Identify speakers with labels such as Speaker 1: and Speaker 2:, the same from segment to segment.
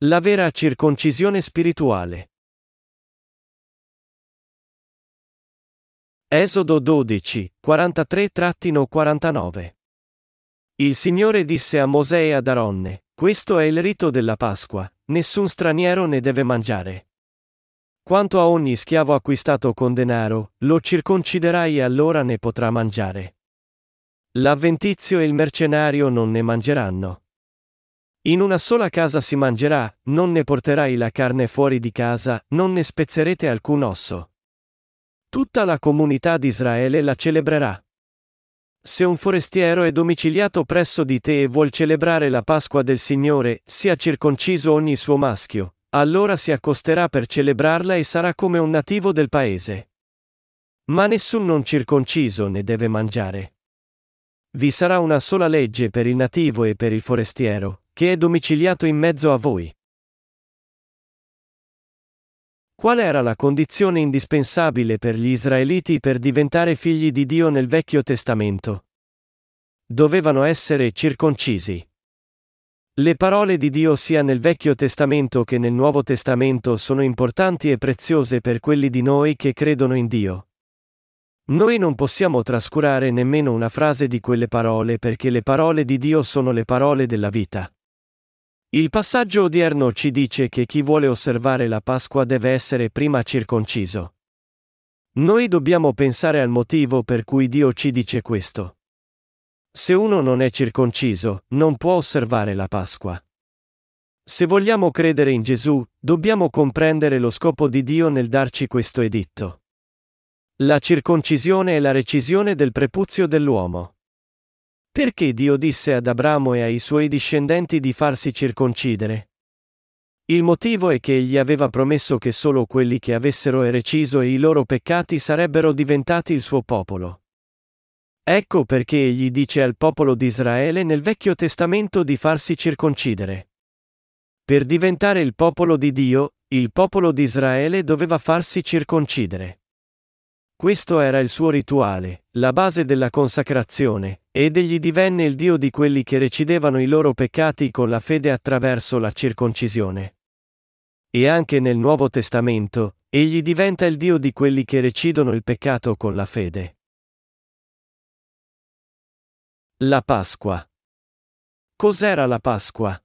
Speaker 1: La vera circoncisione spirituale. Esodo 12, 43-49. Il Signore disse a Mosè e ad Aronne, questo è il rito della Pasqua, nessun straniero ne deve mangiare. Quanto a ogni schiavo acquistato con denaro, lo circonciderai e allora ne potrà mangiare. L'avventizio e il mercenario non ne mangeranno. In una sola casa si mangerà, non ne porterai la carne fuori di casa, non ne spezzerete alcun osso. Tutta la comunità di Israele la celebrerà. Se un forestiero è domiciliato presso di te e vuol celebrare la Pasqua del Signore, sia circonciso ogni suo maschio, allora si accosterà per celebrarla e sarà come un nativo del paese. Ma nessun non circonciso ne deve mangiare. Vi sarà una sola legge per il nativo e per il forestiero, che è domiciliato in mezzo a voi. Qual era la condizione indispensabile per gli israeliti per diventare figli di Dio nel Vecchio Testamento? Dovevano essere circoncisi. Le parole di Dio sia nel Vecchio Testamento che nel Nuovo Testamento sono importanti e preziose per quelli di noi che credono in Dio. Noi non possiamo trascurare nemmeno una frase di quelle parole perché le parole di Dio sono le parole della vita. Il passaggio odierno ci dice che chi vuole osservare la Pasqua deve essere prima circonciso. Noi dobbiamo pensare al motivo per cui Dio ci dice questo. Se uno non è circonciso, non può osservare la Pasqua. Se vogliamo credere in Gesù, dobbiamo comprendere lo scopo di Dio nel darci questo editto. La circoncisione è la recisione del prepuzio dell'uomo. Perché Dio disse ad Abramo e ai suoi discendenti di farsi circoncidere? Il motivo è che egli aveva promesso che solo quelli che avessero ereciso i loro peccati sarebbero diventati il suo popolo. Ecco perché egli dice al popolo di Israele nel Vecchio Testamento di farsi circoncidere. Per diventare il popolo di Dio, il popolo di Israele doveva farsi circoncidere. Questo era il suo rituale, la base della consacrazione, ed egli divenne il Dio di quelli che recidevano i loro peccati con la fede attraverso la circoncisione. E anche nel Nuovo Testamento, egli diventa il Dio di quelli che recidono il peccato con la fede. La Pasqua. Cos'era la Pasqua?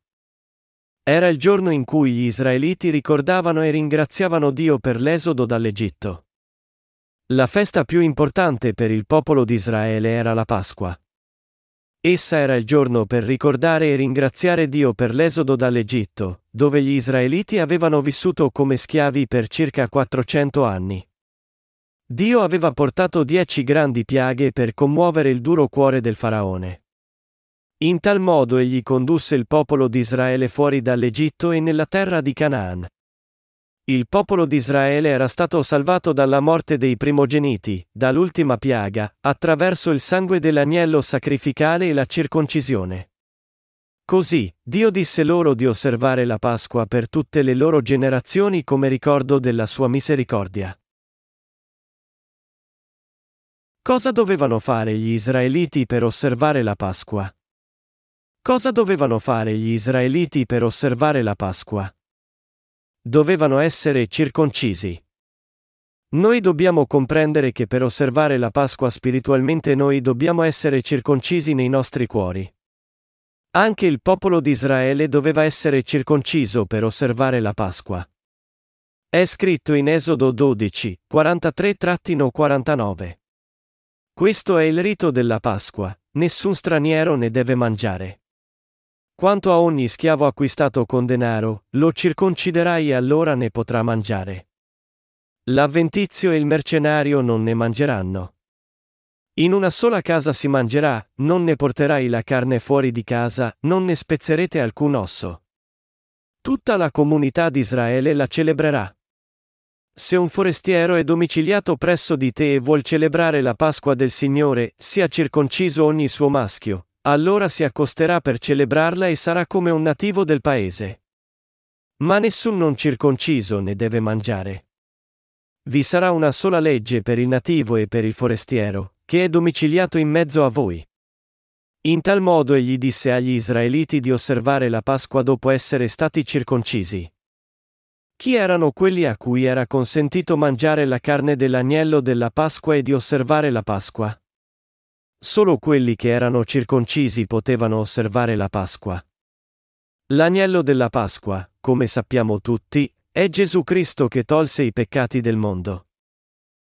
Speaker 1: Era il giorno in cui gli israeliti ricordavano e ringraziavano Dio per l'esodo dall'Egitto. La festa più importante per il popolo di Israele era la Pasqua. Essa era il giorno per ricordare e ringraziare Dio per l'esodo dall'Egitto, dove gli israeliti avevano vissuto come schiavi per circa 400 anni. Dio aveva portato dieci grandi piaghe per commuovere il duro cuore del faraone. In tal modo egli condusse il popolo di Israele fuori dall'Egitto e nella terra di Canaan. Il popolo di Israele era stato salvato dalla morte dei primogeniti, dall'ultima piaga, attraverso il sangue dell'agnello sacrificale e la circoncisione. Così, Dio disse loro di osservare la Pasqua per tutte le loro generazioni come ricordo della sua misericordia. Cosa dovevano fare gli israeliti per osservare la Pasqua? Cosa dovevano fare gli israeliti per osservare la Pasqua? Dovevano essere circoncisi. Noi dobbiamo comprendere che per osservare la Pasqua spiritualmente noi dobbiamo essere circoncisi nei nostri cuori. Anche il popolo di Israele doveva essere circonciso per osservare la Pasqua. È scritto in Esodo 12, 43-49. Questo è il rito della Pasqua, nessun straniero ne deve mangiare. Quanto a ogni schiavo acquistato con denaro, lo circonciderai e allora ne potrà mangiare. L'avventizio e il mercenario non ne mangeranno. In una sola casa si mangerà, non ne porterai la carne fuori di casa, non ne spezzerete alcun osso. Tutta la comunità di Israele la celebrerà. Se un forestiero è domiciliato presso di te e vuol celebrare la Pasqua del Signore, sia circonciso ogni suo maschio, allora si accosterà per celebrarla e sarà come un nativo del paese. Ma nessun non circonciso ne deve mangiare. Vi sarà una sola legge per il nativo e per il forestiero, che è domiciliato in mezzo a voi. In tal modo egli disse agli israeliti di osservare la Pasqua dopo essere stati circoncisi. Chi erano quelli a cui era consentito mangiare la carne dell'agnello della Pasqua e di osservare la Pasqua? Solo quelli che erano circoncisi potevano osservare la Pasqua. L'agnello della Pasqua, come sappiamo tutti, è Gesù Cristo che tolse i peccati del mondo.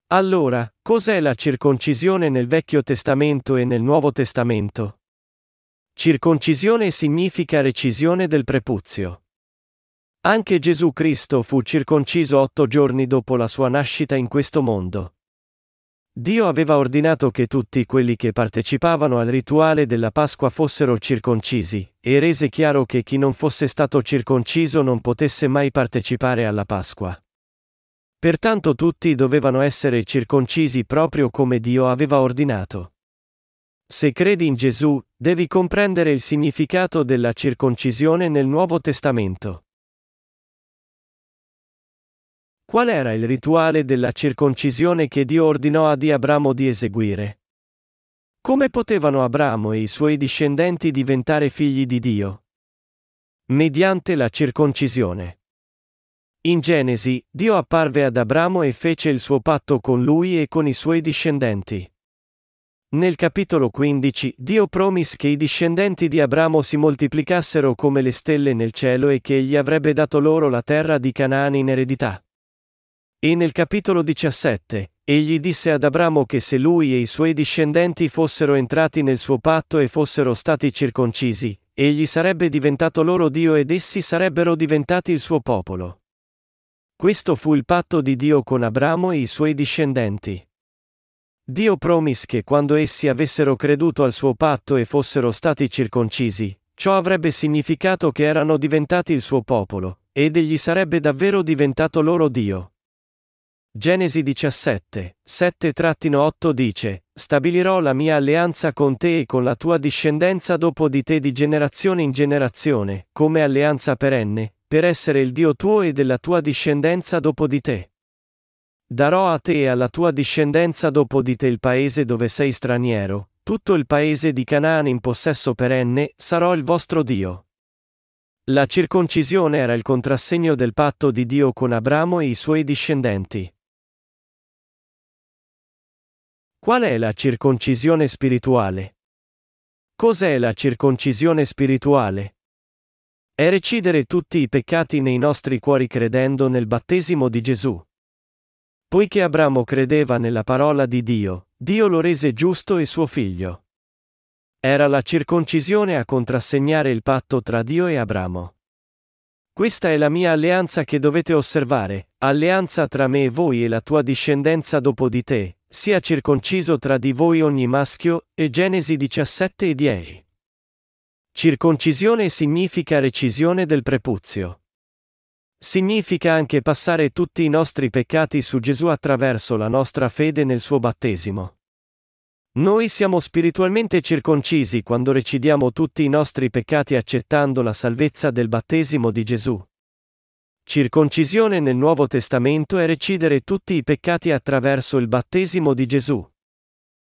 Speaker 1: Allora, cos'è la circoncisione nel Vecchio Testamento e nel Nuovo Testamento? Circoncisione significa recisione del prepuzio. Anche Gesù Cristo fu circonciso otto giorni dopo la sua nascita in questo mondo. Dio aveva ordinato che tutti quelli che partecipavano al rituale della Pasqua fossero circoncisi, e rese chiaro che chi non fosse stato circonciso non potesse mai partecipare alla Pasqua. Pertanto tutti dovevano essere circoncisi proprio come Dio aveva ordinato. Se credi in Gesù, devi comprendere il significato della circoncisione nel Nuovo Testamento. Qual era il rituale della circoncisione che Dio ordinò a di Abramo di eseguire? Come potevano Abramo e i suoi discendenti diventare figli di Dio? Mediante la circoncisione. In Genesi, Dio apparve ad Abramo e fece il suo patto con lui e con i suoi discendenti. Nel capitolo 15, Dio promise che i discendenti di Abramo si moltiplicassero come le stelle nel cielo e che egli avrebbe dato loro la terra di Canaani in eredità. E nel capitolo 17, egli disse ad Abramo che se lui e i suoi discendenti fossero entrati nel suo patto e fossero stati circoncisi, egli sarebbe diventato loro Dio ed essi sarebbero diventati il suo popolo. Questo fu il patto di Dio con Abramo e i suoi discendenti. Dio promise che quando essi avessero creduto al suo patto e fossero stati circoncisi, ciò avrebbe significato che erano diventati il suo popolo, ed egli sarebbe davvero diventato loro Dio. Genesi 17, 7-8 dice, Stabilirò la mia alleanza con te e con la tua discendenza dopo di te di generazione in generazione, come alleanza perenne, per essere il Dio tuo e della tua discendenza dopo di te. Darò a te e alla tua discendenza dopo di te il paese dove sei straniero, tutto il paese di Canaan in possesso perenne, sarò il vostro Dio. La circoncisione era il contrassegno del patto di Dio con Abramo e i suoi discendenti. Qual è la circoncisione spirituale? Cos'è la circoncisione spirituale? È recidere tutti i peccati nei nostri cuori credendo nel battesimo di Gesù. Poiché Abramo credeva nella parola di Dio, Dio lo rese giusto e suo figlio. Era la circoncisione a contrassegnare il patto tra Dio e Abramo. Questa è la mia alleanza che dovete osservare, alleanza tra me e voi e la tua discendenza dopo di te, sia circonciso tra di voi ogni maschio, e Genesi 17 e 10. Circoncisione significa recisione del prepuzio. Significa anche passare tutti i nostri peccati su Gesù attraverso la nostra fede nel suo battesimo. Noi siamo spiritualmente circoncisi quando recidiamo tutti i nostri peccati accettando la salvezza del battesimo di Gesù. Circoncisione nel Nuovo Testamento è recidere tutti i peccati attraverso il battesimo di Gesù.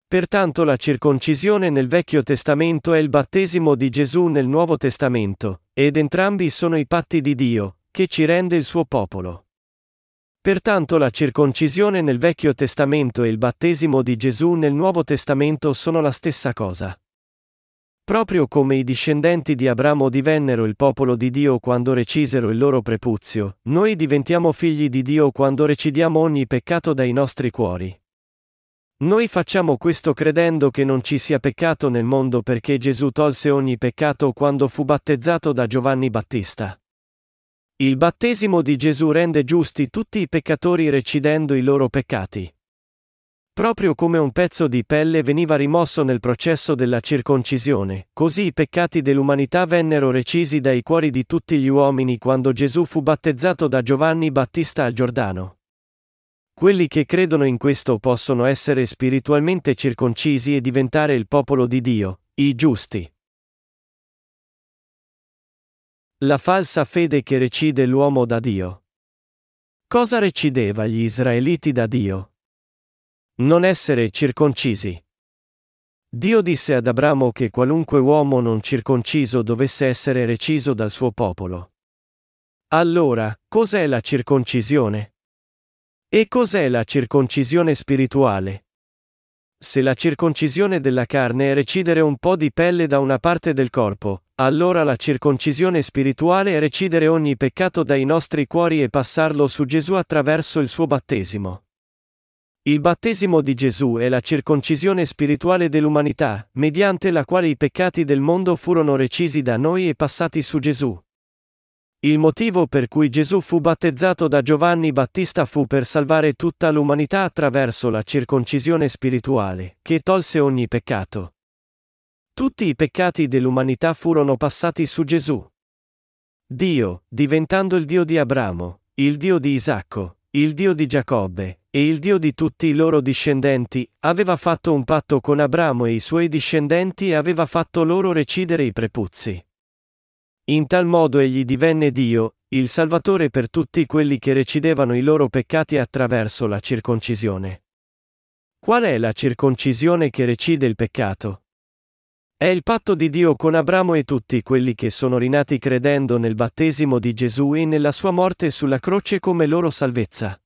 Speaker 1: Pertanto la circoncisione nel Vecchio Testamento è il battesimo di Gesù nel Nuovo Testamento, ed entrambi sono i patti di Dio, che ci rende il suo popolo. Pertanto la circoncisione nel Vecchio Testamento e il battesimo di Gesù nel Nuovo Testamento sono la stessa cosa. Proprio come i discendenti di Abramo divennero il popolo di Dio quando recisero il loro prepuzio, noi diventiamo figli di Dio quando recidiamo ogni peccato dai nostri cuori. Noi facciamo questo credendo che non ci sia peccato nel mondo perché Gesù tolse ogni peccato quando fu battezzato da Giovanni Battista. Il battesimo di Gesù rende giusti tutti i peccatori recidendo i loro peccati. Proprio come un pezzo di pelle veniva rimosso nel processo della circoncisione, così i peccati dell'umanità vennero recisi dai cuori di tutti gli uomini quando Gesù fu battezzato da Giovanni Battista al Giordano. Quelli che credono in questo possono essere spiritualmente circoncisi e diventare il popolo di Dio, i giusti. La falsa fede che recide l'uomo da Dio. Cosa recideva gli israeliti da Dio? Non essere circoncisi. Dio disse ad Abramo che qualunque uomo non circonciso dovesse essere reciso dal suo popolo. Allora, cos'è la circoncisione? E cos'è la circoncisione spirituale? Se la circoncisione della carne è recidere un po' di pelle da una parte del corpo, allora la circoncisione spirituale è recidere ogni peccato dai nostri cuori e passarlo su Gesù attraverso il suo battesimo. Il battesimo di Gesù è la circoncisione spirituale dell'umanità, mediante la quale i peccati del mondo furono recisi da noi e passati su Gesù. Il motivo per cui Gesù fu battezzato da Giovanni Battista fu per salvare tutta l'umanità attraverso la circoncisione spirituale, che tolse ogni peccato. Tutti i peccati dell'umanità furono passati su Gesù. Dio, diventando il Dio di Abramo, il Dio di Isacco, il Dio di Giacobbe, e il Dio di tutti i loro discendenti, aveva fatto un patto con Abramo e i suoi discendenti e aveva fatto loro recidere i prepuzzi. In tal modo egli divenne Dio, il Salvatore per tutti quelli che recidevano i loro peccati attraverso la circoncisione. Qual è la circoncisione che recide il peccato? È il patto di Dio con Abramo e tutti quelli che sono rinati credendo nel battesimo di Gesù e nella sua morte sulla croce come loro salvezza.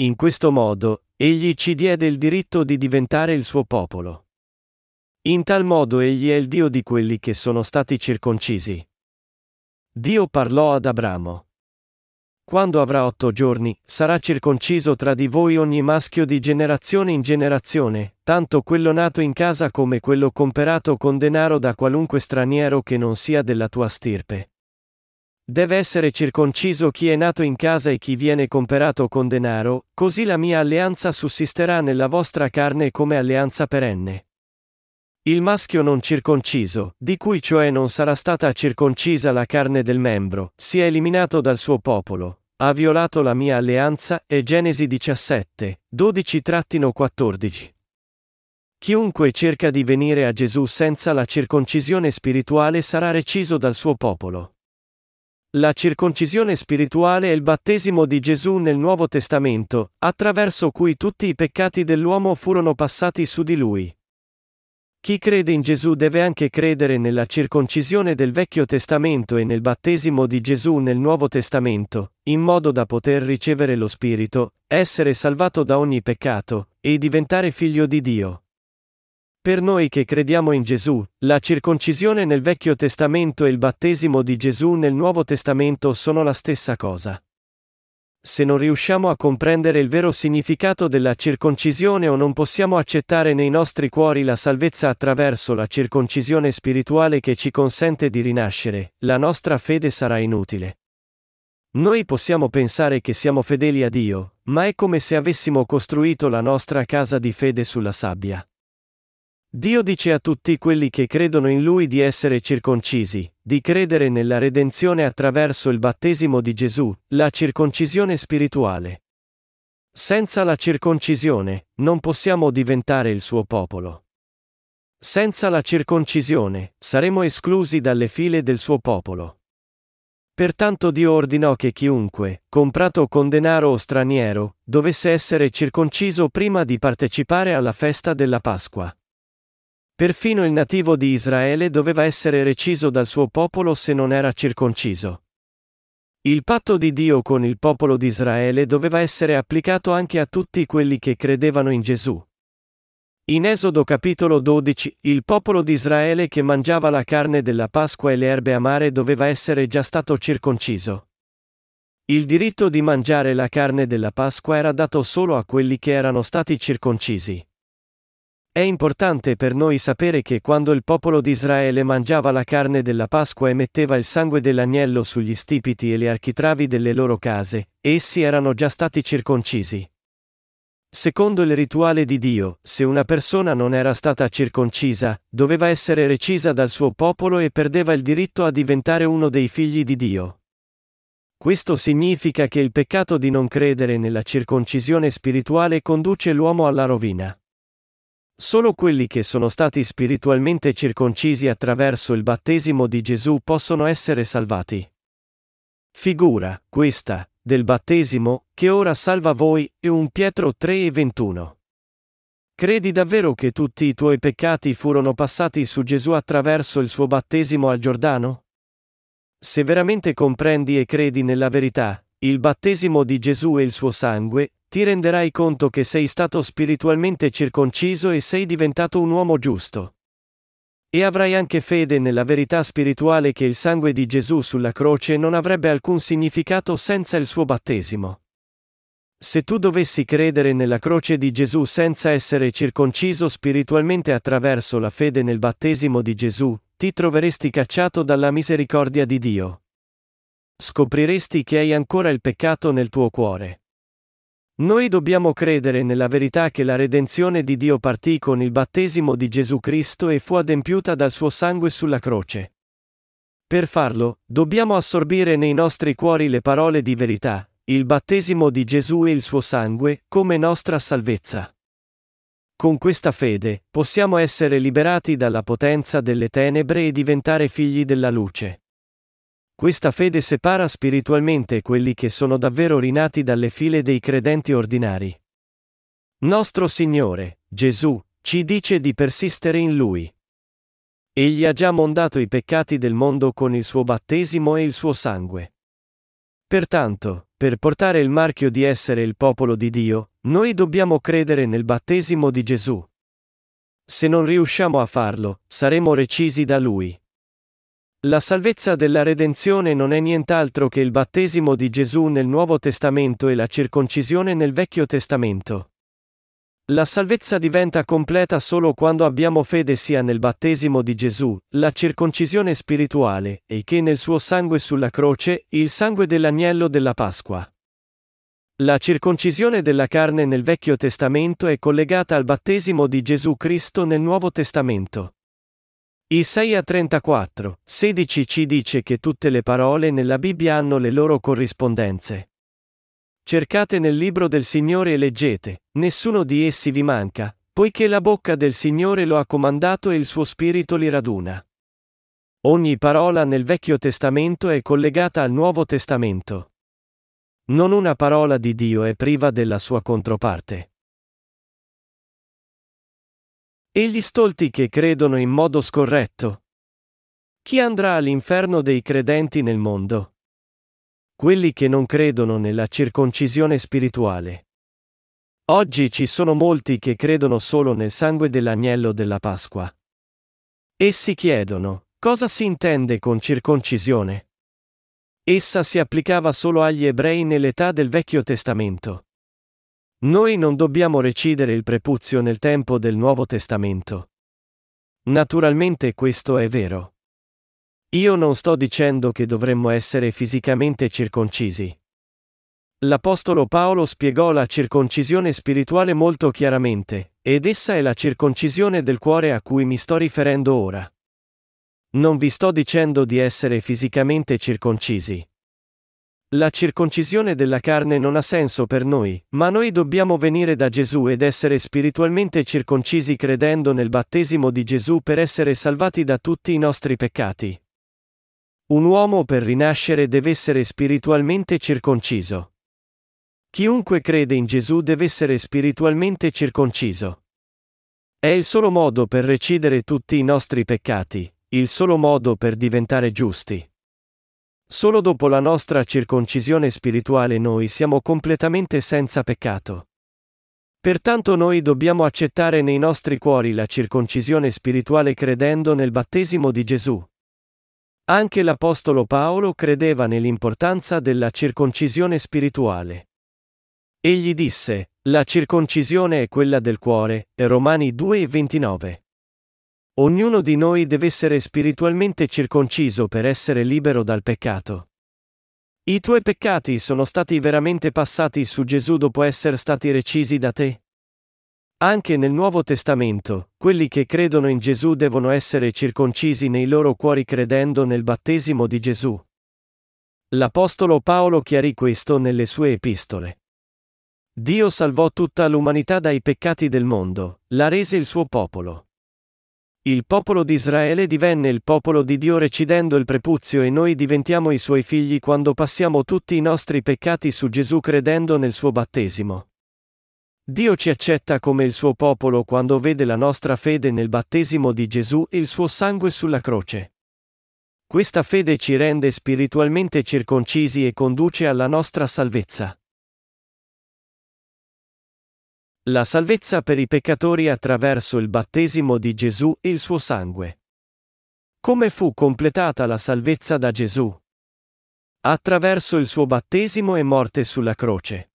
Speaker 1: In questo modo, egli ci diede il diritto di diventare il suo popolo. In tal modo egli è il Dio di quelli che sono stati circoncisi. Dio parlò ad Abramo. Quando avrà otto giorni, sarà circonciso tra di voi ogni maschio di generazione in generazione, tanto quello nato in casa come quello comperato con denaro da qualunque straniero che non sia della tua stirpe. Deve essere circonciso chi è nato in casa e chi viene comperato con denaro, così la mia alleanza sussisterà nella vostra carne come alleanza perenne. Il maschio non circonciso, di cui cioè non sarà stata circoncisa la carne del membro, si è eliminato dal suo popolo, ha violato la mia alleanza, e Genesi 17, 12-14. Chiunque cerca di venire a Gesù senza la circoncisione spirituale sarà reciso dal suo popolo. La circoncisione spirituale è il battesimo di Gesù nel Nuovo Testamento, attraverso cui tutti i peccati dell'uomo furono passati su di lui. Chi crede in Gesù deve anche credere nella circoncisione del Vecchio Testamento e nel battesimo di Gesù nel Nuovo Testamento, in modo da poter ricevere lo Spirito, essere salvato da ogni peccato, e diventare figlio di Dio. Per noi che crediamo in Gesù, la circoncisione nel Vecchio Testamento e il battesimo di Gesù nel Nuovo Testamento sono la stessa cosa. Se non riusciamo a comprendere il vero significato della circoncisione o non possiamo accettare nei nostri cuori la salvezza attraverso la circoncisione spirituale che ci consente di rinascere, la nostra fede sarà inutile. Noi possiamo pensare che siamo fedeli a Dio, ma è come se avessimo costruito la nostra casa di fede sulla sabbia. Dio dice a tutti quelli che credono in Lui di essere circoncisi, di credere nella redenzione attraverso il battesimo di Gesù, la circoncisione spirituale. Senza la circoncisione, non possiamo diventare il suo popolo. Senza la circoncisione, saremo esclusi dalle file del suo popolo. Pertanto Dio ordinò che chiunque, comprato con denaro o straniero, dovesse essere circonciso prima di partecipare alla festa della Pasqua. Perfino il nativo di Israele doveva essere reciso dal suo popolo se non era circonciso. Il patto di Dio con il popolo di Israele doveva essere applicato anche a tutti quelli che credevano in Gesù. In Esodo capitolo 12, il popolo di Israele che mangiava la carne della Pasqua e le erbe amare doveva essere già stato circonciso. Il diritto di mangiare la carne della Pasqua era dato solo a quelli che erano stati circoncisi. È importante per noi sapere che quando il popolo di Israele mangiava la carne della Pasqua e metteva il sangue dell'agnello sugli stipiti e le architravi delle loro case, essi erano già stati circoncisi. Secondo il rituale di Dio, se una persona non era stata circoncisa, doveva essere recisa dal suo popolo e perdeva il diritto a diventare uno dei figli di Dio. Questo significa che il peccato di non credere nella circoncisione spirituale conduce l'uomo alla rovina. Solo quelli che sono stati spiritualmente circoncisi attraverso il battesimo di Gesù possono essere salvati. Figura, questa, del battesimo, che ora salva voi, è un Pietro 3 e 21. Credi davvero che tutti i tuoi peccati furono passati su Gesù attraverso il suo battesimo al Giordano? Se veramente comprendi e credi nella verità, il battesimo di Gesù e il suo sangue, ti renderai conto che sei stato spiritualmente circonciso e sei diventato un uomo giusto. E avrai anche fede nella verità spirituale che il sangue di Gesù sulla croce non avrebbe alcun significato senza il suo battesimo. Se tu dovessi credere nella croce di Gesù senza essere circonciso spiritualmente attraverso la fede nel battesimo di Gesù, ti troveresti cacciato dalla misericordia di Dio. Scopriresti che hai ancora il peccato nel tuo cuore. Noi dobbiamo credere nella verità che la redenzione di Dio partì con il battesimo di Gesù Cristo e fu adempiuta dal suo sangue sulla croce. Per farlo, dobbiamo assorbire nei nostri cuori le parole di verità, il battesimo di Gesù e il suo sangue, come nostra salvezza. Con questa fede, possiamo essere liberati dalla potenza delle tenebre e diventare figli della luce. Questa fede separa spiritualmente quelli che sono davvero rinati dalle file dei credenti ordinari. Nostro Signore, Gesù, ci dice di persistere in Lui. Egli ha già mondato i peccati del mondo con il suo battesimo e il suo sangue. Pertanto, per portare il marchio di essere il popolo di Dio, noi dobbiamo credere nel battesimo di Gesù. Se non riusciamo a farlo, saremo recisi da Lui. La salvezza della redenzione non è nient'altro che il battesimo di Gesù nel Nuovo Testamento e la circoncisione nel Vecchio Testamento. La salvezza diventa completa solo quando abbiamo fede sia nel battesimo di Gesù, la circoncisione spirituale, e che nel suo sangue sulla croce, il sangue dell'agnello della Pasqua. La circoncisione della carne nel Vecchio Testamento è collegata al battesimo di Gesù Cristo nel Nuovo Testamento. Isaia 34, 16 ci dice che tutte le parole nella Bibbia hanno le loro corrispondenze. Cercate nel libro del Signore e leggete, nessuno di essi vi manca, poiché la bocca del Signore lo ha comandato e il suo spirito li raduna. Ogni parola nel Vecchio Testamento è collegata al Nuovo Testamento. Non una parola di Dio è priva della sua controparte. E gli stolti che credono in modo scorretto? Chi andrà all'inferno dei credenti nel mondo? quelli che non credono nella circoncisione spirituale. Oggi ci sono molti che credono solo nel sangue dell'agnello della Pasqua. Essi chiedono, cosa si intende con circoncisione? Essa si applicava solo agli ebrei nell'età del Vecchio Testamento. Noi non dobbiamo recidere il prepuzio nel tempo del Nuovo Testamento. Naturalmente questo è vero. Io non sto dicendo che dovremmo essere fisicamente circoncisi. L'Apostolo Paolo spiegò la circoncisione spirituale molto chiaramente, ed essa è la circoncisione del cuore a cui mi sto riferendo ora. Non vi sto dicendo di essere fisicamente circoncisi. La circoncisione della carne non ha senso per noi, ma noi dobbiamo venire da Gesù ed essere spiritualmente circoncisi credendo nel battesimo di Gesù per essere salvati da tutti i nostri peccati. Un uomo per rinascere deve essere spiritualmente circonciso. Chiunque crede in Gesù deve essere spiritualmente circonciso. È il solo modo per recidere tutti i nostri peccati, il solo modo per diventare giusti. Solo dopo la nostra circoncisione spirituale noi siamo completamente senza peccato. Pertanto noi dobbiamo accettare nei nostri cuori la circoncisione spirituale credendo nel battesimo di Gesù. Anche l'Apostolo Paolo credeva nell'importanza della circoncisione spirituale. Egli disse, la circoncisione è quella del cuore, Romani 2 e 29. Ognuno di noi deve essere spiritualmente circonciso per essere libero dal peccato. I tuoi peccati sono stati veramente passati su Gesù dopo essere stati recisi da te? Anche nel Nuovo Testamento, quelli che credono in Gesù devono essere circoncisi nei loro cuori credendo nel battesimo di Gesù. L'Apostolo Paolo chiarì questo nelle sue epistole. Dio salvò tutta l'umanità dai peccati del mondo, la rese il suo popolo. Il popolo di Israele divenne il popolo di Dio recidendo il prepuzio e noi diventiamo i suoi figli quando passiamo tutti i nostri peccati su Gesù credendo nel suo battesimo. Dio ci accetta come il suo popolo quando vede la nostra fede nel battesimo di Gesù e il suo sangue sulla croce. Questa fede ci rende spiritualmente circoncisi e conduce alla nostra salvezza. La salvezza per i peccatori attraverso il battesimo di Gesù e il suo sangue. Come fu completata la salvezza da Gesù? Attraverso il suo battesimo e morte sulla croce.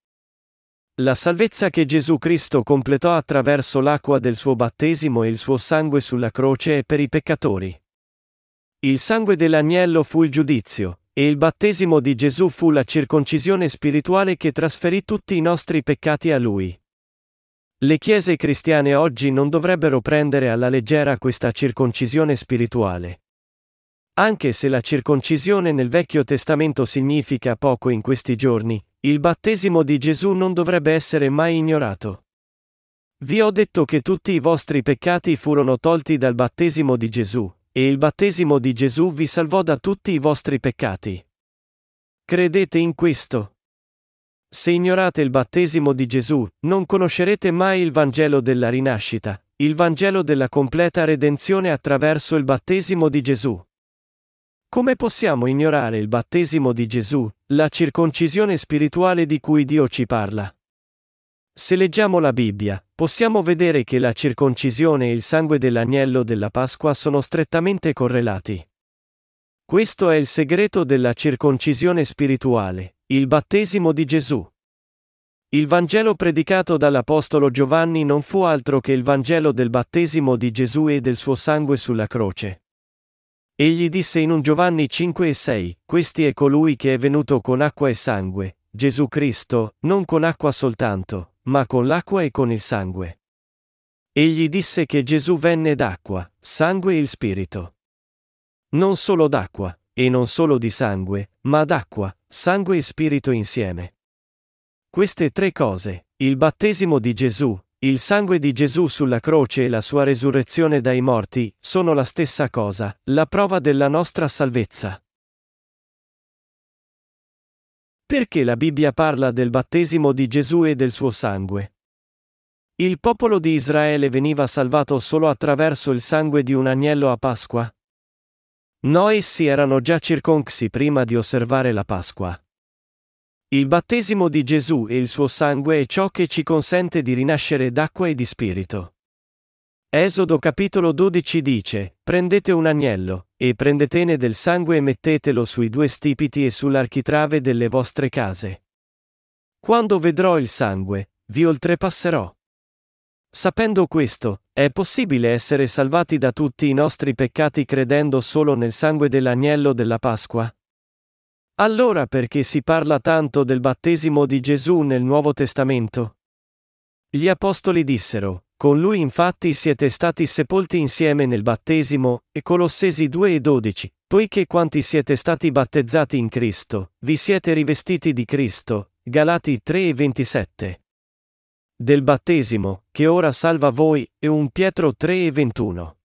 Speaker 1: La salvezza che Gesù Cristo completò attraverso l'acqua del suo battesimo e il suo sangue sulla croce è per i peccatori. Il sangue dell'agnello fu il giudizio, e il battesimo di Gesù fu la circoncisione spirituale che trasferì tutti i nostri peccati a Lui. Le chiese cristiane oggi non dovrebbero prendere alla leggera questa circoncisione spirituale. Anche se la circoncisione nel Vecchio Testamento significa poco in questi giorni, il battesimo di Gesù non dovrebbe essere mai ignorato. Vi ho detto che tutti i vostri peccati furono tolti dal battesimo di Gesù, e il battesimo di Gesù vi salvò da tutti i vostri peccati. Credete in questo? Se ignorate il battesimo di Gesù, non conoscerete mai il Vangelo della rinascita, il Vangelo della completa redenzione attraverso il battesimo di Gesù. Come possiamo ignorare il battesimo di Gesù, la circoncisione spirituale di cui Dio ci parla? Se leggiamo la Bibbia, possiamo vedere che la circoncisione e il sangue dell'agnello della Pasqua sono strettamente correlati. Questo è il segreto della circoncisione spirituale, il battesimo di Gesù. Il Vangelo predicato dall'Apostolo Giovanni non fu altro che il Vangelo del battesimo di Gesù e del suo sangue sulla croce. Egli disse in un Giovanni 5 e 6, Questi è colui che è venuto con acqua e sangue, Gesù Cristo, non con acqua soltanto, ma con l'acqua e con il sangue. Egli disse che Gesù venne d'acqua, sangue e il Spirito. Non solo d'acqua, e non solo di sangue, ma d'acqua, sangue e Spirito insieme. Queste tre cose, il battesimo di Gesù, il sangue di Gesù sulla croce e la sua resurrezione dai morti sono la stessa cosa, la prova della nostra salvezza. Perché la Bibbia parla del battesimo di Gesù e del suo sangue? Il popolo di Israele veniva salvato solo attraverso il sangue di un agnello a Pasqua? No, essi erano già circonci prima di osservare la Pasqua. Il battesimo di Gesù e il suo sangue è ciò che ci consente di rinascere d'acqua e di spirito. Esodo capitolo 12 dice, Prendete un agnello, e prendetene del sangue e mettetelo sui due stipiti e sull'architrave delle vostre case. Quando vedrò il sangue, vi oltrepasserò. Sapendo questo, è possibile essere salvati da tutti i nostri peccati credendo solo nel sangue dell'agnello della Pasqua? Allora perché si parla tanto del battesimo di Gesù nel Nuovo Testamento? Gli apostoli dissero, con lui infatti siete stati sepolti insieme nel battesimo, e Colossesi 2 e 12, poiché quanti siete stati battezzati in Cristo, vi siete rivestiti di Cristo, Galati 3 e 27. Del battesimo, che ora salva voi, e 1 Pietro 3 e 21.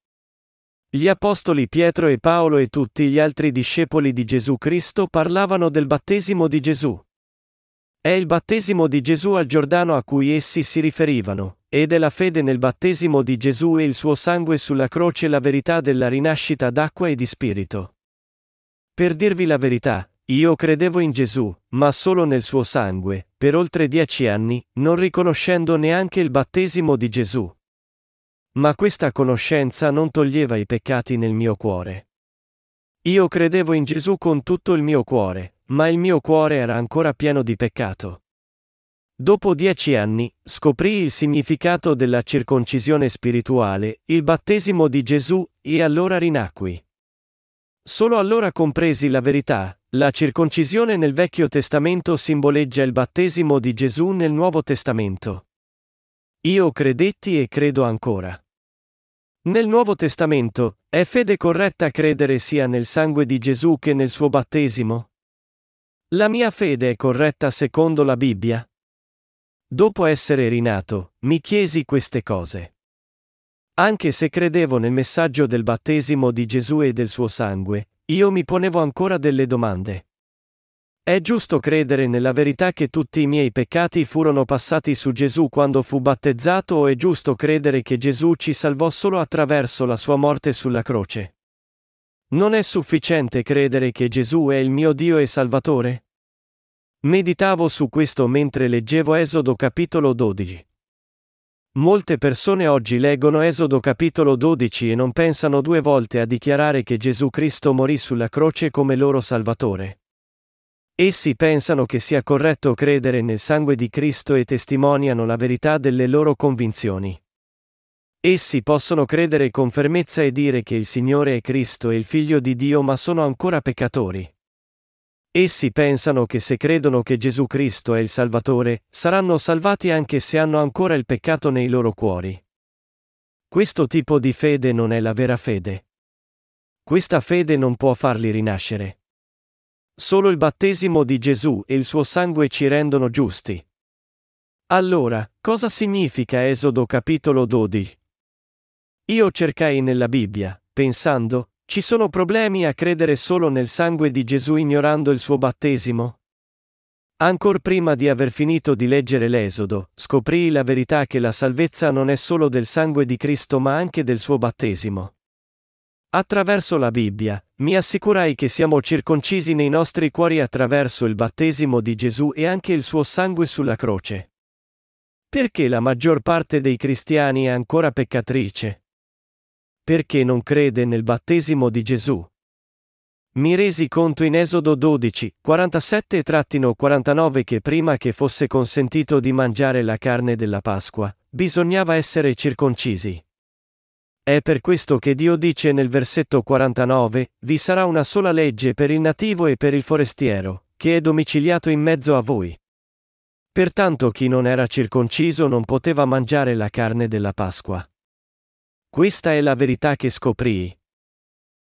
Speaker 1: Gli apostoli Pietro e Paolo e tutti gli altri discepoli di Gesù Cristo parlavano del battesimo di Gesù. È il battesimo di Gesù al Giordano a cui essi si riferivano, ed è la fede nel battesimo di Gesù e il suo sangue sulla croce la verità della rinascita d'acqua e di spirito. Per dirvi la verità, io credevo in Gesù, ma solo nel suo sangue, per oltre dieci anni, non riconoscendo neanche il battesimo di Gesù. Ma questa conoscenza non toglieva i peccati nel mio cuore. Io credevo in Gesù con tutto il mio cuore, ma il mio cuore era ancora pieno di peccato. Dopo dieci anni, scoprì il significato della circoncisione spirituale, il battesimo di Gesù, e allora rinacqui. Solo allora compresi la verità, la circoncisione nel Vecchio Testamento simboleggia il battesimo di Gesù nel Nuovo Testamento. Io credetti e credo ancora. Nel Nuovo Testamento, è fede corretta credere sia nel sangue di Gesù che nel suo battesimo? La mia fede è corretta secondo la Bibbia? Dopo essere rinato, mi chiesi queste cose. Anche se credevo nel messaggio del battesimo di Gesù e del suo sangue, io mi ponevo ancora delle domande. È giusto credere nella verità che tutti i miei peccati furono passati su Gesù quando fu battezzato o è giusto credere che Gesù ci salvò solo attraverso la sua morte sulla croce? Non è sufficiente credere che Gesù è il mio Dio e Salvatore? Meditavo su questo mentre leggevo Esodo capitolo 12. Molte persone oggi leggono Esodo capitolo 12 e non pensano due volte a dichiarare che Gesù Cristo morì sulla croce come loro Salvatore. Essi pensano che sia corretto credere nel sangue di Cristo e testimoniano la verità delle loro convinzioni. Essi possono credere con fermezza e dire che il Signore è Cristo e il Figlio di Dio ma sono ancora peccatori. Essi pensano che se credono che Gesù Cristo è il Salvatore, saranno salvati anche se hanno ancora il peccato nei loro cuori. Questo tipo di fede non è la vera fede. Questa fede non può farli rinascere. Solo il battesimo di Gesù e il suo sangue ci rendono giusti. Allora, cosa significa Esodo capitolo 12? Io cercai nella Bibbia, pensando, ci sono problemi a credere solo nel sangue di Gesù ignorando il suo battesimo? Ancor prima di aver finito di leggere l'Esodo, scoprii la verità che la salvezza non è solo del sangue di Cristo ma anche del suo battesimo. Attraverso la Bibbia, mi assicurai che siamo circoncisi nei nostri cuori attraverso il battesimo di Gesù e anche il suo sangue sulla croce. Perché la maggior parte dei cristiani è ancora peccatrice? Perché non crede nel battesimo di Gesù. Mi resi conto in Esodo 12, 47-49 che prima che fosse consentito di mangiare la carne della Pasqua, bisognava essere circoncisi. È per questo che Dio dice nel versetto 49, vi sarà una sola legge per il nativo e per il forestiero, che è domiciliato in mezzo a voi. Pertanto chi non era circonciso non poteva mangiare la carne della Pasqua. Questa è la verità che scoprii.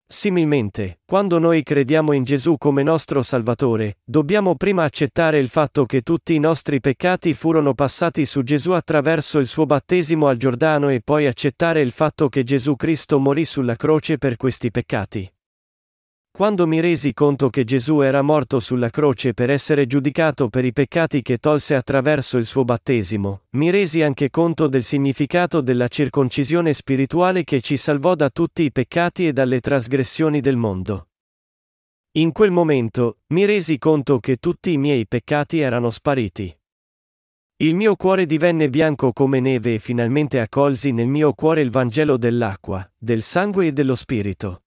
Speaker 1: Similmente, quando noi crediamo in Gesù come nostro Salvatore, dobbiamo prima accettare il fatto che tutti i nostri peccati furono passati su Gesù attraverso il suo battesimo al Giordano e poi accettare il fatto che Gesù Cristo morì sulla croce per questi peccati. Quando mi resi conto che Gesù era morto sulla croce per essere giudicato per i peccati che tolse attraverso il suo battesimo, mi resi anche conto del significato della circoncisione spirituale che ci salvò da tutti i peccati e dalle trasgressioni del mondo. In quel momento, mi resi conto che tutti i miei peccati erano spariti. Il mio cuore divenne bianco come neve e finalmente accolsi nel mio cuore il Vangelo dell'acqua, del sangue e dello Spirito.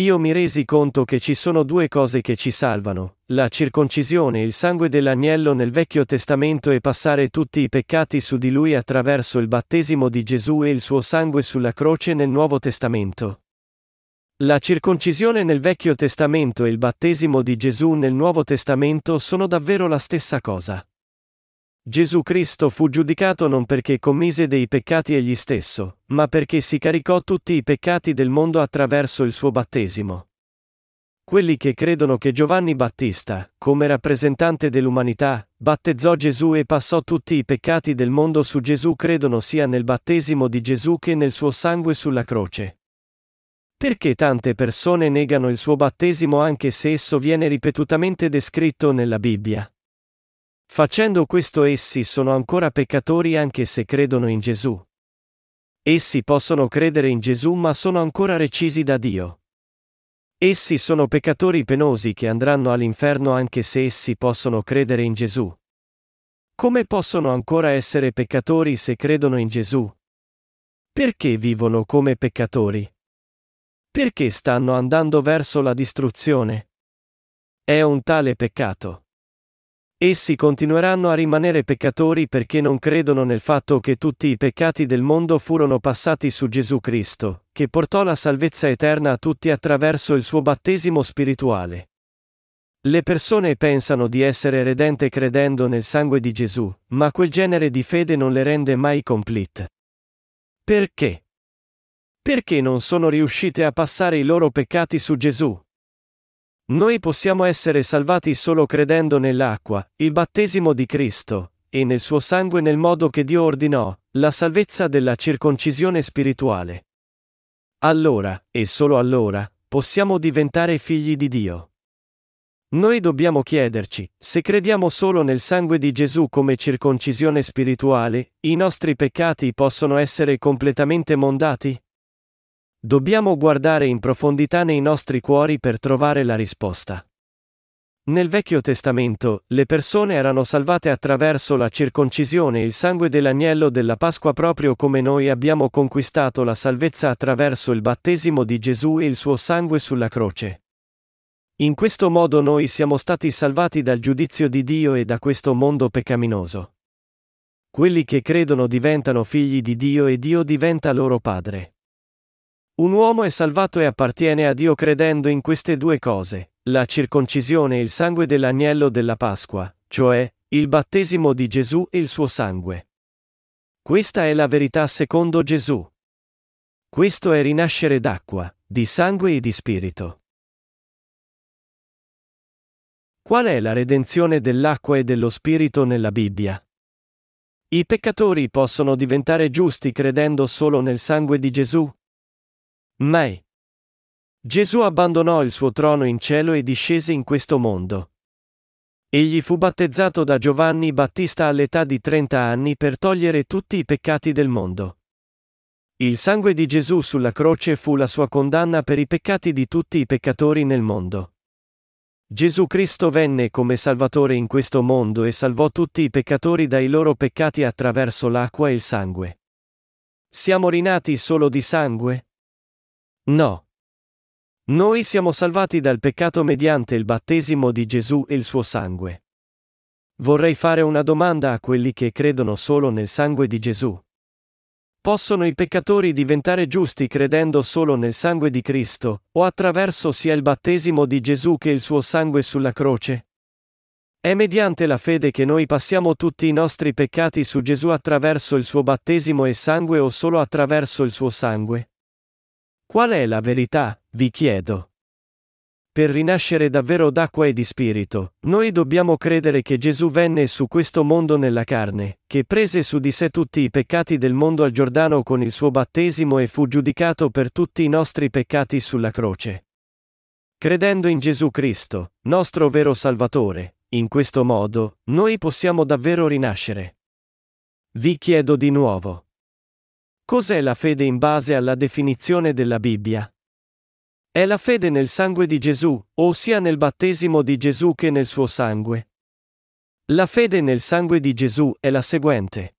Speaker 1: Io mi resi conto che ci sono due cose che ci salvano, la circoncisione e il sangue dell'agnello nel Vecchio Testamento e passare tutti i peccati su di lui attraverso il battesimo di Gesù e il suo sangue sulla croce nel Nuovo Testamento. La circoncisione nel Vecchio Testamento e il battesimo di Gesù nel Nuovo Testamento sono davvero la stessa cosa. Gesù Cristo fu giudicato non perché commise dei peccati egli stesso, ma perché si caricò tutti i peccati del mondo attraverso il suo battesimo. Quelli che credono che Giovanni Battista, come rappresentante dell'umanità, battezzò Gesù e passò tutti i peccati del mondo su Gesù credono sia nel battesimo di Gesù che nel suo sangue sulla croce. Perché tante persone negano il suo battesimo anche se esso viene ripetutamente descritto nella Bibbia? Facendo questo essi sono ancora peccatori anche se credono in Gesù. Essi possono credere in Gesù ma sono ancora recisi da Dio. Essi sono peccatori penosi che andranno all'inferno anche se essi possono credere in Gesù. Come possono ancora essere peccatori se credono in Gesù? Perché vivono come peccatori? Perché stanno andando verso la distruzione? È un tale peccato. Essi continueranno a rimanere peccatori perché non credono nel fatto che tutti i peccati del mondo furono passati su Gesù Cristo, che portò la salvezza eterna a tutti attraverso il suo battesimo spirituale. Le persone pensano di essere redente credendo nel sangue di Gesù, ma quel genere di fede non le rende mai complete. Perché? Perché non sono riuscite a passare i loro peccati su Gesù? Noi possiamo essere salvati solo credendo nell'acqua, il battesimo di Cristo, e nel suo sangue nel modo che Dio ordinò, la salvezza della circoncisione spirituale. Allora, e solo allora, possiamo diventare figli di Dio. Noi dobbiamo chiederci, se crediamo solo nel sangue di Gesù come circoncisione spirituale, i nostri peccati possono essere completamente mondati? Dobbiamo guardare in profondità nei nostri cuori per trovare la risposta. Nel Vecchio Testamento, le persone erano salvate attraverso la circoncisione e il sangue dell'agnello della Pasqua proprio come noi abbiamo conquistato la salvezza attraverso il battesimo di Gesù e il suo sangue sulla croce. In questo modo noi siamo stati salvati dal giudizio di Dio e da questo mondo peccaminoso. Quelli che credono diventano figli di Dio e Dio diventa loro padre. Un uomo è salvato e appartiene a Dio credendo in queste due cose, la circoncisione e il sangue dell'agnello della Pasqua, cioè, il battesimo di Gesù e il suo sangue. Questa è la verità secondo Gesù. Questo è rinascere d'acqua, di sangue e di spirito. Qual è la redenzione dell'acqua e dello spirito nella Bibbia? I peccatori possono diventare giusti credendo solo nel sangue di Gesù? Mai. Gesù abbandonò il suo trono in cielo e discese in questo mondo. Egli fu battezzato da Giovanni Battista all'età di 30 anni per togliere tutti i peccati del mondo. Il sangue di Gesù sulla croce fu la sua condanna per i peccati di tutti i peccatori nel mondo. Gesù Cristo venne come Salvatore in questo mondo e salvò tutti i peccatori dai loro peccati attraverso l'acqua e il sangue. Siamo rinati solo di sangue? No. Noi siamo salvati dal peccato mediante il battesimo di Gesù e il suo sangue. Vorrei fare una domanda a quelli che credono solo nel sangue di Gesù. Possono i peccatori diventare giusti credendo solo nel sangue di Cristo, o attraverso sia il battesimo di Gesù che il suo sangue sulla croce? È mediante la fede che noi passiamo tutti i nostri peccati su Gesù attraverso il suo battesimo e sangue o solo attraverso il suo sangue? Qual è la verità, vi chiedo? Per rinascere davvero d'acqua e di spirito, noi dobbiamo credere che Gesù venne su questo mondo nella carne, che prese su di sé tutti i peccati del mondo al Giordano con il suo battesimo e fu giudicato per tutti i nostri peccati sulla croce. Credendo in Gesù Cristo, nostro vero Salvatore, in questo modo, noi possiamo davvero rinascere. Vi chiedo di nuovo. Cos'è la fede in base alla definizione della Bibbia? È la fede nel sangue di Gesù, o sia nel battesimo di Gesù che nel suo sangue. La fede nel sangue di Gesù è la seguente.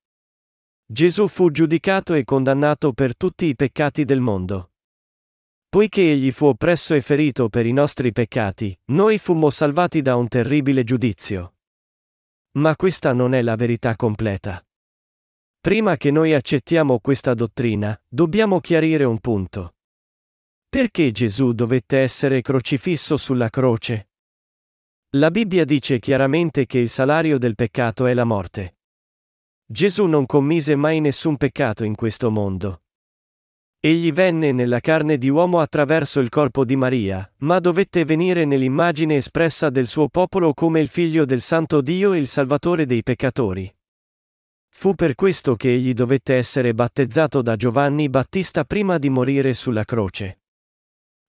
Speaker 1: Gesù fu giudicato e condannato per tutti i peccati del mondo. Poiché egli fu oppresso e ferito per i nostri peccati, noi fummo salvati da un terribile giudizio. Ma questa non è la verità completa. Prima che noi accettiamo questa dottrina, dobbiamo chiarire un punto. Perché Gesù dovette essere crocifisso sulla croce? La Bibbia dice chiaramente che il salario del peccato è la morte. Gesù non commise mai nessun peccato in questo mondo. Egli venne nella carne di uomo attraverso il corpo di Maria, ma dovette venire nell'immagine espressa del suo popolo come il figlio del Santo Dio e il Salvatore dei peccatori. Fu per questo che egli dovette essere battezzato da Giovanni Battista prima di morire sulla croce.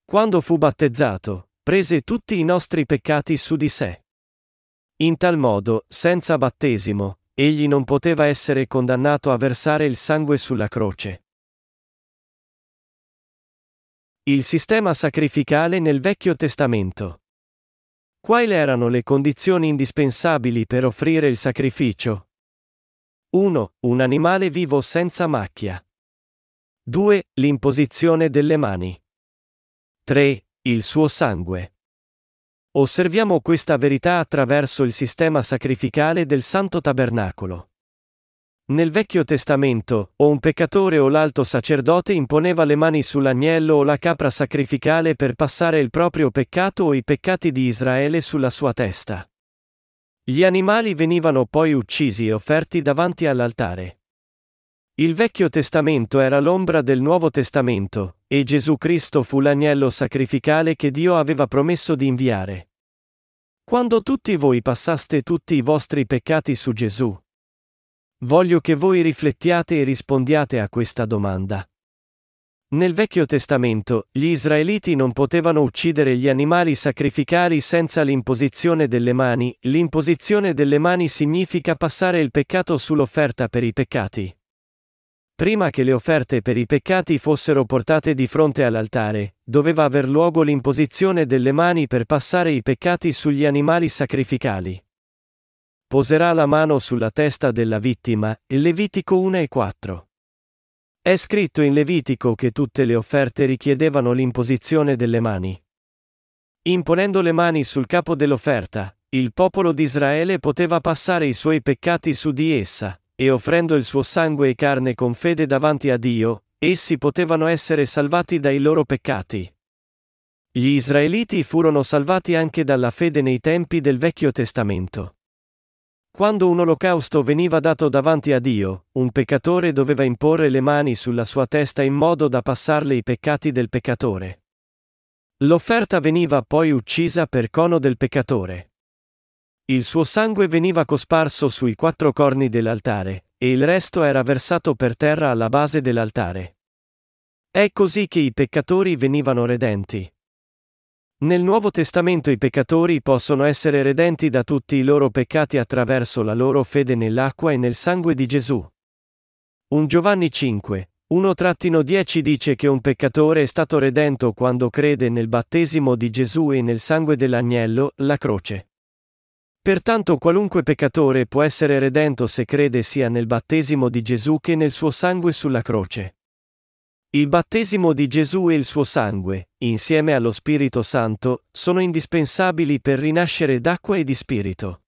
Speaker 1: Quando fu battezzato, prese tutti i nostri peccati su di sé. In tal modo, senza battesimo, egli non poteva essere condannato a versare il sangue sulla croce. Il sistema sacrificale nel Vecchio Testamento. Quali erano le condizioni indispensabili per offrire il sacrificio? 1. Un animale vivo senza macchia. 2. L'imposizione delle mani. 3. Il suo sangue. Osserviamo questa verità attraverso il sistema sacrificale del Santo Tabernacolo. Nel Vecchio Testamento, o un peccatore o l'alto sacerdote imponeva le mani sull'agnello o la capra sacrificale per passare il proprio peccato o i peccati di Israele sulla sua testa. Gli animali venivano poi uccisi e offerti davanti all'altare. Il Vecchio Testamento era l'ombra del Nuovo Testamento, e Gesù Cristo fu l'agnello sacrificale che Dio aveva promesso di inviare. Quando tutti voi passaste tutti i vostri peccati su Gesù. Voglio che voi riflettiate e rispondiate a questa domanda. Nel Vecchio Testamento, gli israeliti non potevano uccidere gli animali sacrificali senza l'imposizione delle mani, l'imposizione delle mani significa passare il peccato sull'offerta per i peccati. Prima che le offerte per i peccati fossero portate di fronte all'altare, doveva aver luogo l'imposizione delle mani per passare i peccati sugli animali sacrificali. Poserà la mano sulla testa della vittima, Levitico 1 e 4. È scritto in Levitico che tutte le offerte richiedevano l'imposizione delle mani. Imponendo le mani sul capo dell'offerta, il popolo di Israele poteva passare i suoi peccati su di essa, e offrendo il suo sangue e carne con fede davanti a Dio, essi potevano essere salvati dai loro peccati. Gli israeliti furono salvati anche dalla fede nei tempi del Vecchio Testamento. Quando un olocausto veniva dato davanti a Dio, un peccatore doveva imporre le mani sulla sua testa in modo da passarle i peccati del peccatore. L'offerta veniva poi uccisa per cono del peccatore. Il suo sangue veniva cosparso sui quattro corni dell'altare, e il resto era versato per terra alla base dell'altare. È così che i peccatori venivano redenti. Nel Nuovo Testamento i peccatori possono essere redenti da tutti i loro peccati attraverso la loro fede nell'acqua e nel sangue di Gesù. Un Giovanni 5, 1-10 dice che un peccatore è stato redento quando crede nel battesimo di Gesù e nel sangue dell'agnello, la croce. Pertanto qualunque peccatore può essere redento se crede sia nel battesimo di Gesù che nel suo sangue sulla croce. Il battesimo di Gesù e il suo sangue, insieme allo Spirito Santo, sono indispensabili per rinascere d'acqua e di spirito.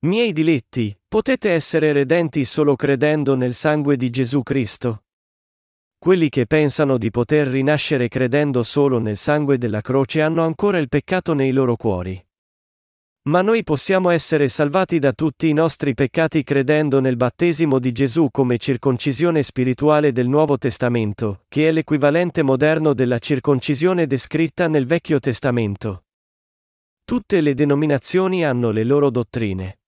Speaker 1: Miei diletti, potete essere redenti solo credendo nel sangue di Gesù Cristo? Quelli che pensano di poter rinascere credendo solo nel sangue della croce hanno ancora il peccato nei loro cuori. Ma noi possiamo essere salvati da tutti i nostri peccati credendo nel battesimo di Gesù come circoncisione spirituale del Nuovo Testamento, che è l'equivalente moderno della circoncisione descritta nel Vecchio Testamento. Tutte le denominazioni hanno le loro dottrine.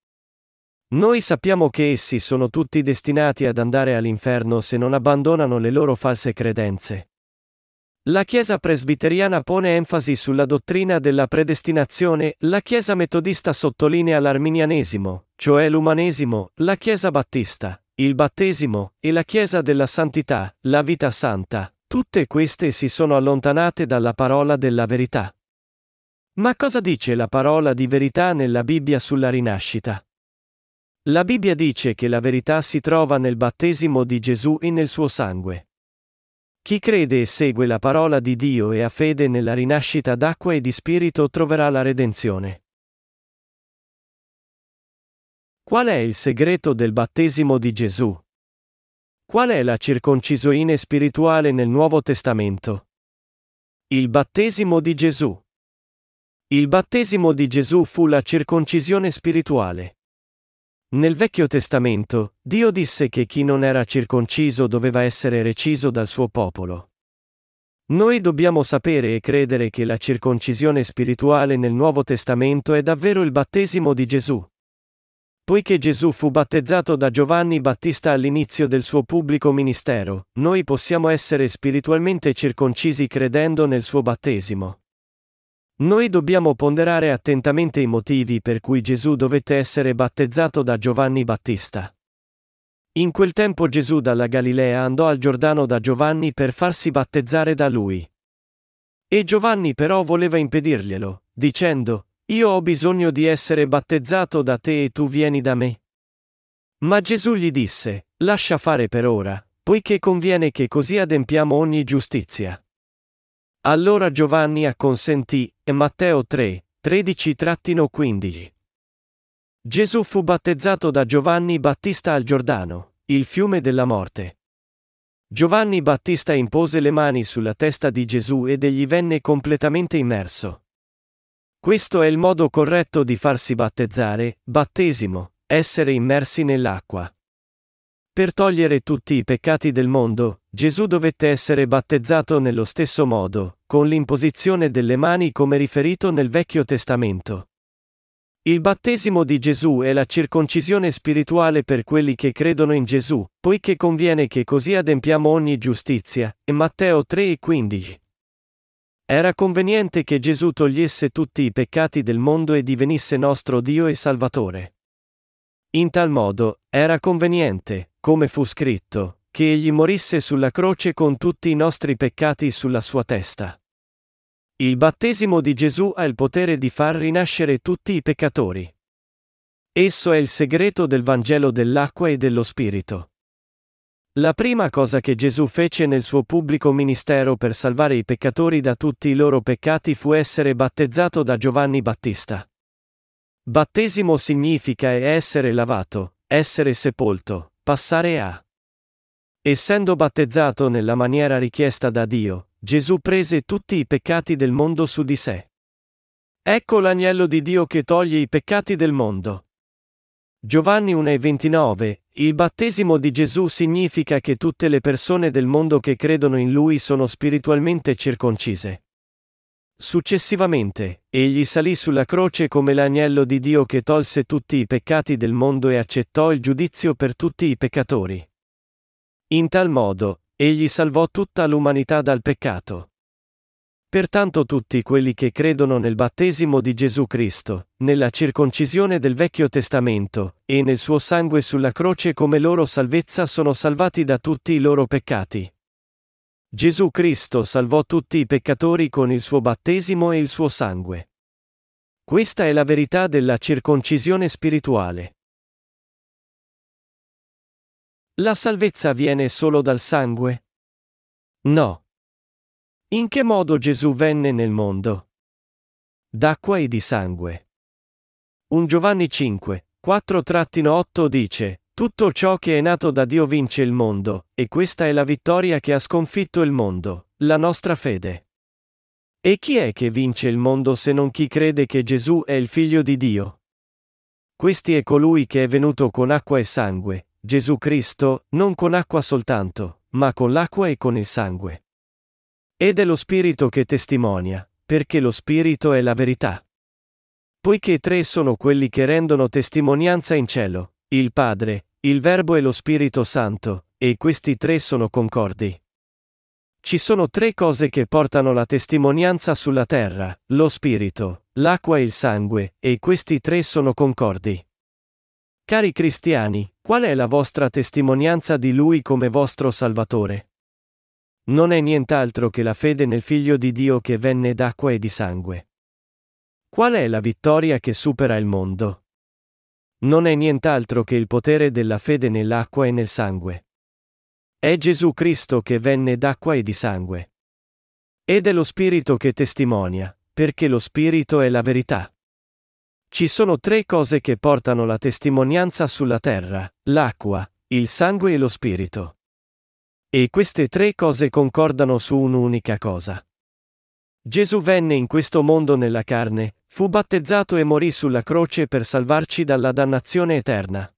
Speaker 1: Noi sappiamo che essi sono tutti destinati ad andare all'inferno se non abbandonano le loro false credenze. La Chiesa presbiteriana pone enfasi sulla dottrina della predestinazione, la Chiesa metodista sottolinea l'arminianesimo, cioè l'umanesimo, la Chiesa battista, il battesimo, e la Chiesa della santità, la vita santa. Tutte queste si sono allontanate dalla parola della verità. Ma cosa dice la parola di verità nella Bibbia sulla rinascita? La Bibbia dice che la verità si trova nel battesimo di Gesù e nel suo sangue. Chi crede e segue la parola di Dio e ha fede nella rinascita d'acqua e di spirito troverà la redenzione. Qual è il segreto del battesimo di Gesù? Qual è la circoncisione spirituale nel Nuovo Testamento? Il battesimo di Gesù. Il battesimo di Gesù fu la circoncisione spirituale. Nel Vecchio Testamento, Dio disse che chi non era circonciso doveva essere reciso dal suo popolo. Noi dobbiamo sapere e credere che la circoncisione spirituale nel Nuovo Testamento è davvero il battesimo di Gesù. Poiché Gesù fu battezzato da Giovanni Battista all'inizio del suo pubblico ministero, noi possiamo essere spiritualmente circoncisi credendo nel suo battesimo. Noi dobbiamo ponderare attentamente i motivi per cui Gesù dovette essere battezzato da Giovanni Battista. In quel tempo Gesù dalla Galilea andò al Giordano da Giovanni per farsi battezzare da lui. E Giovanni però voleva impedirglielo, dicendo, Io ho bisogno di essere battezzato da te e tu vieni da me. Ma Gesù gli disse, Lascia fare per ora, poiché conviene che così adempiamo ogni giustizia. Allora Giovanni acconsentì, e Matteo 3, 13-15. Gesù fu battezzato da Giovanni Battista al Giordano, il fiume della morte. Giovanni Battista impose le mani sulla testa di Gesù ed egli venne completamente immerso. Questo è il modo corretto di farsi battezzare, battesimo, essere immersi nell'acqua. Per togliere tutti i peccati del mondo, Gesù dovette essere battezzato nello stesso modo, con l'imposizione delle mani come riferito nel Vecchio Testamento. Il battesimo di Gesù è la circoncisione spirituale per quelli che credono in Gesù, poiché conviene che così adempiamo ogni giustizia. E Matteo 3 e 15. Era conveniente che Gesù togliesse tutti i peccati del mondo e divenisse nostro Dio e Salvatore. In tal modo, era conveniente, come fu scritto, che egli morisse sulla croce con tutti i nostri peccati sulla sua testa. Il battesimo di Gesù ha il potere di far rinascere tutti i peccatori. Esso è il segreto del Vangelo dell'acqua e dello Spirito. La prima cosa che Gesù fece nel suo pubblico ministero per salvare i peccatori da tutti i loro peccati fu essere battezzato da Giovanni Battista. Battesimo significa essere lavato, essere sepolto, passare a. Essendo battezzato nella maniera richiesta da Dio, Gesù prese tutti i peccati del mondo su di sé. Ecco l'agnello di Dio che toglie i peccati del mondo. Giovanni 1,29 Il battesimo di Gesù significa che tutte le persone del mondo che credono in Lui sono spiritualmente circoncise. Successivamente, egli salì sulla croce come l'agnello di Dio che tolse tutti i peccati del mondo e accettò il giudizio per tutti i peccatori. In tal modo, Egli salvò tutta l'umanità dal peccato. Pertanto tutti quelli che credono nel battesimo di Gesù Cristo, nella circoncisione del Vecchio Testamento, e nel suo sangue sulla croce come loro salvezza sono salvati da tutti i loro peccati. Gesù Cristo salvò tutti i peccatori con il suo battesimo e il suo sangue. Questa è la verità della circoncisione spirituale. La salvezza viene solo dal sangue? No. In che modo Gesù venne nel mondo? D'acqua e di sangue. Un Giovanni 5, 4-8 dice, Tutto ciò che è nato da Dio vince il mondo, e questa è la vittoria che ha sconfitto il mondo, la nostra fede. E chi è che vince il mondo se non chi crede che Gesù è il figlio di Dio? Questi è colui che è venuto con acqua e sangue, Gesù Cristo, non con acqua soltanto, ma con l'acqua e con il sangue. Ed è lo Spirito che testimonia, perché lo Spirito è la verità. Poiché tre sono quelli che rendono testimonianza in cielo, il Padre, il Verbo e lo Spirito Santo, e questi tre sono concordi. Ci sono tre cose che portano la testimonianza sulla terra, lo Spirito, l'acqua e il sangue, e questi tre sono concordi. Cari cristiani, qual è la vostra testimonianza di Lui come vostro Salvatore? Non è nient'altro che la fede nel Figlio di Dio che venne d'acqua e di sangue. Qual è la vittoria che supera il mondo? Non è nient'altro che il potere della fede nell'acqua e nel sangue. È Gesù Cristo che venne d'acqua e di sangue. Ed è lo Spirito che testimonia, perché lo Spirito è la verità. Ci sono tre cose che portano la testimonianza sulla terra, l'acqua, il sangue e lo spirito. E queste tre cose concordano su un'unica cosa. Gesù venne in questo mondo nella carne, fu battezzato e morì sulla croce per salvarci dalla dannazione eterna.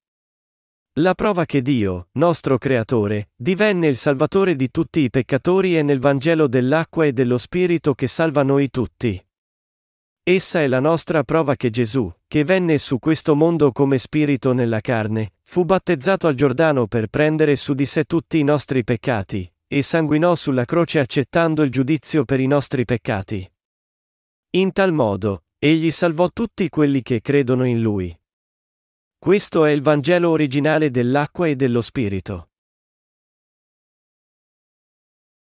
Speaker 1: La prova che Dio, nostro Creatore, divenne il Salvatore di tutti i peccatori è nel Vangelo dell'acqua e dello Spirito che salva noi tutti. Essa è la nostra prova che Gesù, che venne su questo mondo come spirito nella carne, fu battezzato al Giordano per prendere su di sé tutti i nostri peccati, e sanguinò sulla croce accettando il giudizio per i nostri peccati. In tal modo, egli salvò tutti quelli che credono in lui. Questo è il Vangelo originale dell'acqua e dello Spirito.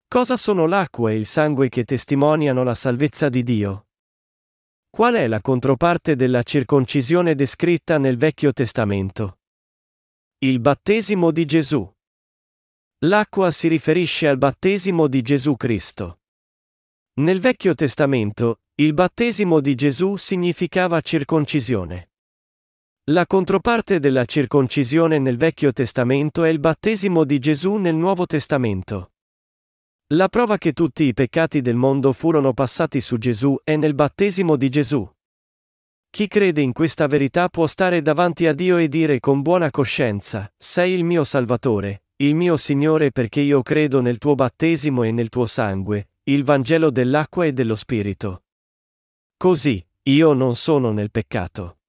Speaker 1: Cosa sono l'acqua e il sangue che testimoniano la salvezza di Dio? Qual è la controparte della circoncisione descritta nel Vecchio Testamento? Il battesimo di Gesù. L'acqua si riferisce al battesimo di Gesù Cristo. Nel Vecchio Testamento, il battesimo di Gesù significava circoncisione. La controparte della circoncisione nel Vecchio Testamento è il battesimo di Gesù nel Nuovo Testamento. La prova che tutti i peccati del mondo furono passati su Gesù è nel battesimo di Gesù. Chi crede in questa verità può stare davanti a Dio e dire con buona coscienza, sei il mio Salvatore, il mio Signore perché io credo nel tuo battesimo e nel tuo sangue, il Vangelo dell'acqua e dello Spirito. Così, io non sono nel peccato.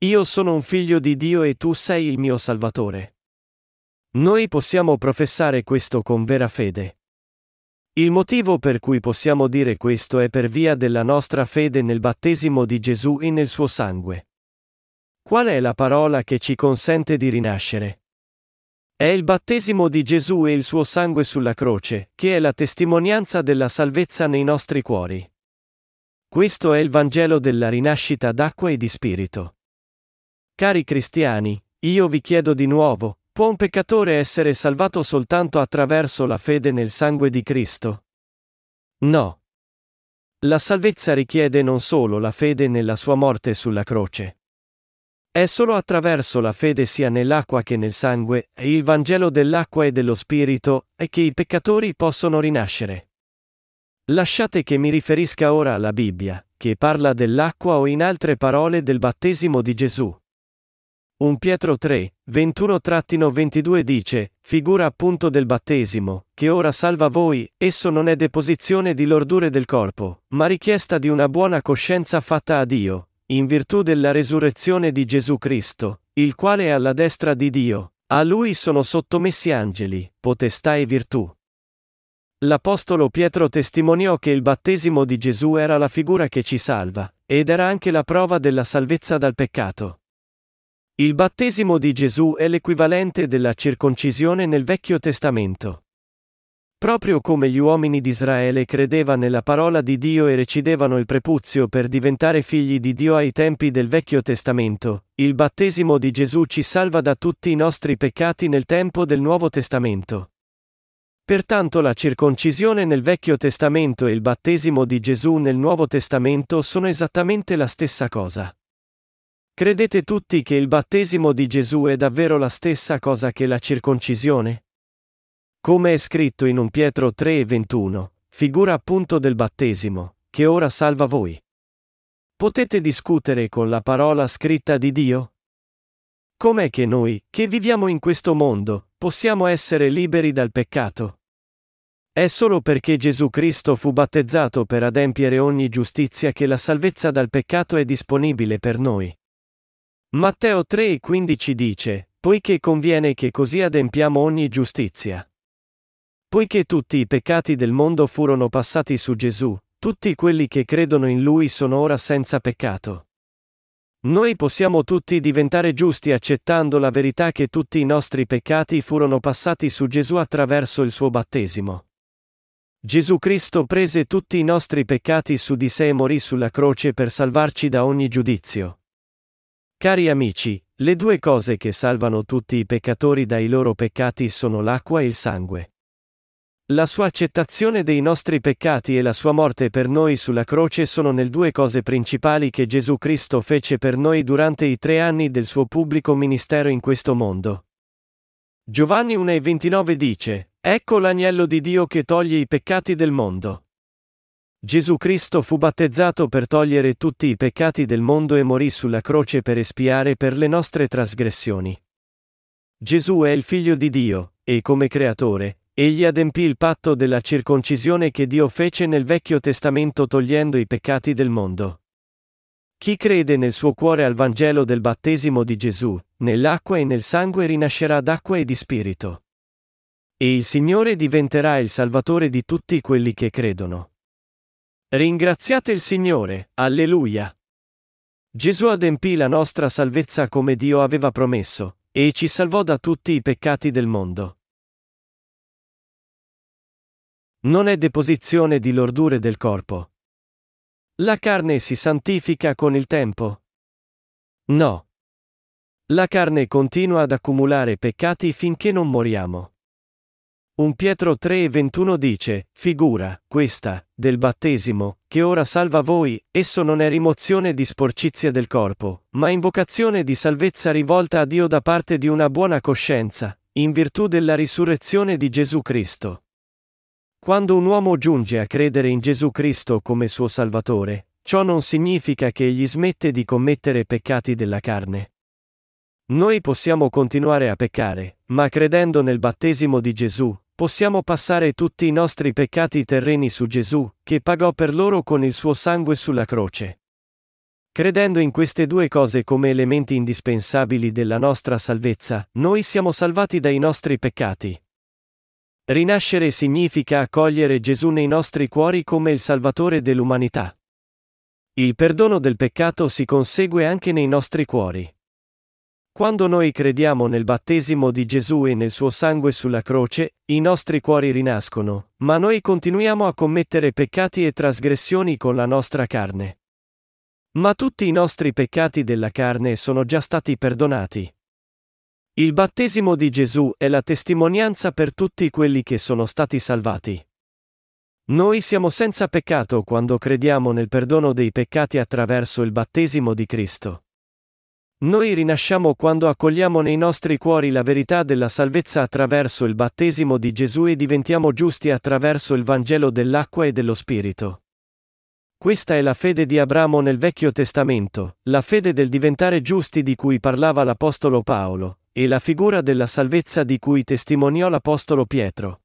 Speaker 1: Io sono un figlio di Dio e tu sei il mio Salvatore. Noi possiamo professare questo con vera fede. Il motivo per cui possiamo dire questo è per via della nostra fede nel battesimo di Gesù e nel suo sangue. Qual è la parola che ci consente di rinascere? È il battesimo di Gesù e il suo sangue sulla croce, che è la testimonianza della salvezza nei nostri cuori. Questo è il Vangelo della rinascita d'acqua e di spirito. Cari cristiani, io vi chiedo di nuovo, Può un peccatore essere salvato soltanto attraverso la fede nel sangue di Cristo? No. La salvezza richiede non solo la fede nella sua morte sulla croce. È solo attraverso la fede sia nell'acqua che nel sangue, e il Vangelo dell'acqua e dello Spirito, che i peccatori possono rinascere. Lasciate che mi riferisca ora alla Bibbia, che parla dell'acqua o in altre parole del battesimo di Gesù. 1 Pietro 3, 21-22 dice, figura appunto del battesimo, che ora salva voi, esso non è deposizione di lordure del corpo, ma richiesta di una buona coscienza fatta a Dio, in virtù della resurrezione di Gesù Cristo, il quale è alla destra di Dio, a lui sono sottomessi angeli, potestà e virtù. L'Apostolo Pietro testimoniò che il battesimo di Gesù era la figura che ci salva, ed era anche la prova della salvezza dal peccato. Il battesimo di Gesù è l'equivalente della circoncisione nel Vecchio Testamento. Proprio come gli uomini di Israele credeva nella parola di Dio e recidevano il prepuzio per diventare figli di Dio ai tempi del Vecchio Testamento, il battesimo di Gesù ci salva da tutti i nostri peccati nel tempo del Nuovo Testamento. Pertanto la circoncisione nel Vecchio Testamento e il battesimo di Gesù nel Nuovo Testamento sono esattamente la stessa cosa. Credete tutti che il battesimo di Gesù è davvero la stessa cosa che la circoncisione? Come è scritto in 1 Pietro 3 e 21, figura appunto del battesimo, che ora salva voi. Potete discutere con la parola scritta di Dio? Com'è che noi, che viviamo in questo mondo, possiamo essere liberi dal peccato? È solo perché Gesù Cristo fu battezzato per adempiere ogni giustizia che la salvezza dal peccato è disponibile per noi. Matteo 3,15 dice, poiché conviene che così adempiamo ogni giustizia. Poiché tutti i peccati del mondo furono passati su Gesù, tutti quelli che credono in Lui sono ora senza peccato. Noi possiamo tutti diventare giusti accettando la verità che tutti i nostri peccati furono passati su Gesù attraverso il suo battesimo. Gesù Cristo prese tutti i nostri peccati su di sé e morì sulla croce per salvarci da ogni giudizio. Cari amici, le due cose che salvano tutti i peccatori dai loro peccati sono l'acqua e il sangue. La sua accettazione dei nostri peccati e la sua morte per noi sulla croce sono le due cose principali che Gesù Cristo fece per noi durante i tre anni del suo pubblico ministero in questo mondo. Giovanni 1,29 dice, Ecco l'agnello di Dio che toglie i peccati del mondo. Gesù Cristo fu battezzato per togliere tutti i peccati del mondo e morì sulla croce per espiare per le nostre trasgressioni. Gesù è il figlio di Dio, e come creatore, egli adempì il patto della circoncisione che Dio fece nel Vecchio Testamento togliendo i peccati del mondo. Chi crede nel suo cuore al Vangelo del battesimo di Gesù, nell'acqua e nel sangue rinascerà d'acqua e di spirito. E il Signore diventerà il Salvatore di tutti quelli che credono. Ringraziate il Signore, alleluia. Gesù adempì la nostra salvezza come Dio aveva promesso, e ci salvò da tutti i peccati del mondo. Non è deposizione di lordure del corpo. La carne si santifica con il tempo? No. La carne continua ad accumulare peccati finché non moriamo. Un Pietro 3 e 21 dice, figura, questa, del battesimo, che ora salva voi, esso non è rimozione di sporcizia del corpo, ma invocazione di salvezza rivolta a Dio da parte di una buona coscienza, in virtù della risurrezione di Gesù Cristo. Quando un uomo giunge a credere in Gesù Cristo come suo Salvatore, ciò non significa che egli smette di commettere peccati della carne. Noi possiamo continuare a peccare, ma credendo nel battesimo di Gesù, possiamo passare tutti i nostri peccati terreni su Gesù, che pagò per loro con il suo sangue sulla croce. Credendo in queste due cose come elementi indispensabili della nostra salvezza, noi siamo salvati dai nostri peccati. Rinascere significa accogliere Gesù nei nostri cuori come il Salvatore dell'umanità. Il perdono del peccato si consegue anche nei nostri cuori. Quando noi crediamo nel battesimo di Gesù e nel suo sangue sulla croce, i nostri cuori rinascono, ma noi continuiamo a commettere peccati e trasgressioni con la nostra carne. Ma tutti i nostri peccati della carne sono già stati perdonati. Il battesimo di Gesù è la testimonianza per tutti quelli che sono stati salvati. Noi siamo senza peccato quando crediamo nel perdono dei peccati attraverso il battesimo di Cristo. Noi rinasciamo quando accogliamo nei nostri cuori la verità della salvezza attraverso il battesimo di Gesù e diventiamo giusti attraverso il Vangelo dell'acqua e dello Spirito. Questa è la fede di Abramo nel Vecchio Testamento, la fede del diventare giusti di cui parlava l'Apostolo Paolo, e la figura della salvezza di cui testimoniò l'Apostolo Pietro.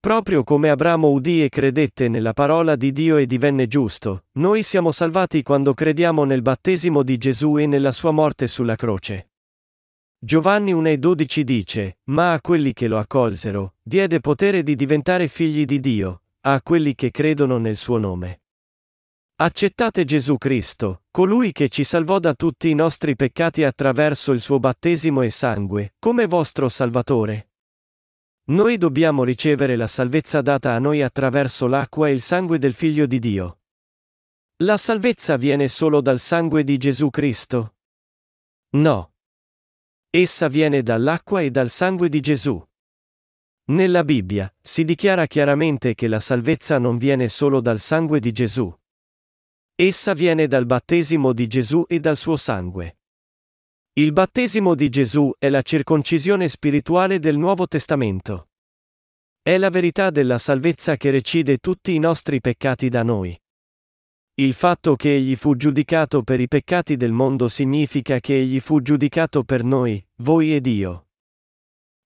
Speaker 1: Proprio come Abramo udì e credette nella parola di Dio e divenne giusto, noi siamo salvati quando crediamo nel battesimo di Gesù e nella sua morte sulla croce. Giovanni 1,12 dice, Ma a quelli che lo accolsero, diede potere di diventare figli di Dio, a quelli che credono nel suo nome. Accettate Gesù Cristo, colui che ci salvò da tutti i nostri peccati attraverso il suo battesimo e sangue, come vostro Salvatore. Noi dobbiamo ricevere la salvezza data a noi attraverso l'acqua e il sangue del Figlio di Dio. La salvezza viene solo dal sangue di Gesù Cristo? No. Essa viene dall'acqua e dal sangue di Gesù. Nella Bibbia si dichiara chiaramente che la salvezza non viene solo dal sangue di Gesù. Essa viene dal battesimo di Gesù e dal suo sangue. Il battesimo di Gesù è la circoncisione spirituale del Nuovo Testamento. È la verità della salvezza che recide tutti i nostri peccati da noi. Il fatto che egli fu giudicato per i peccati del mondo significa che egli fu giudicato per noi, voi ed io.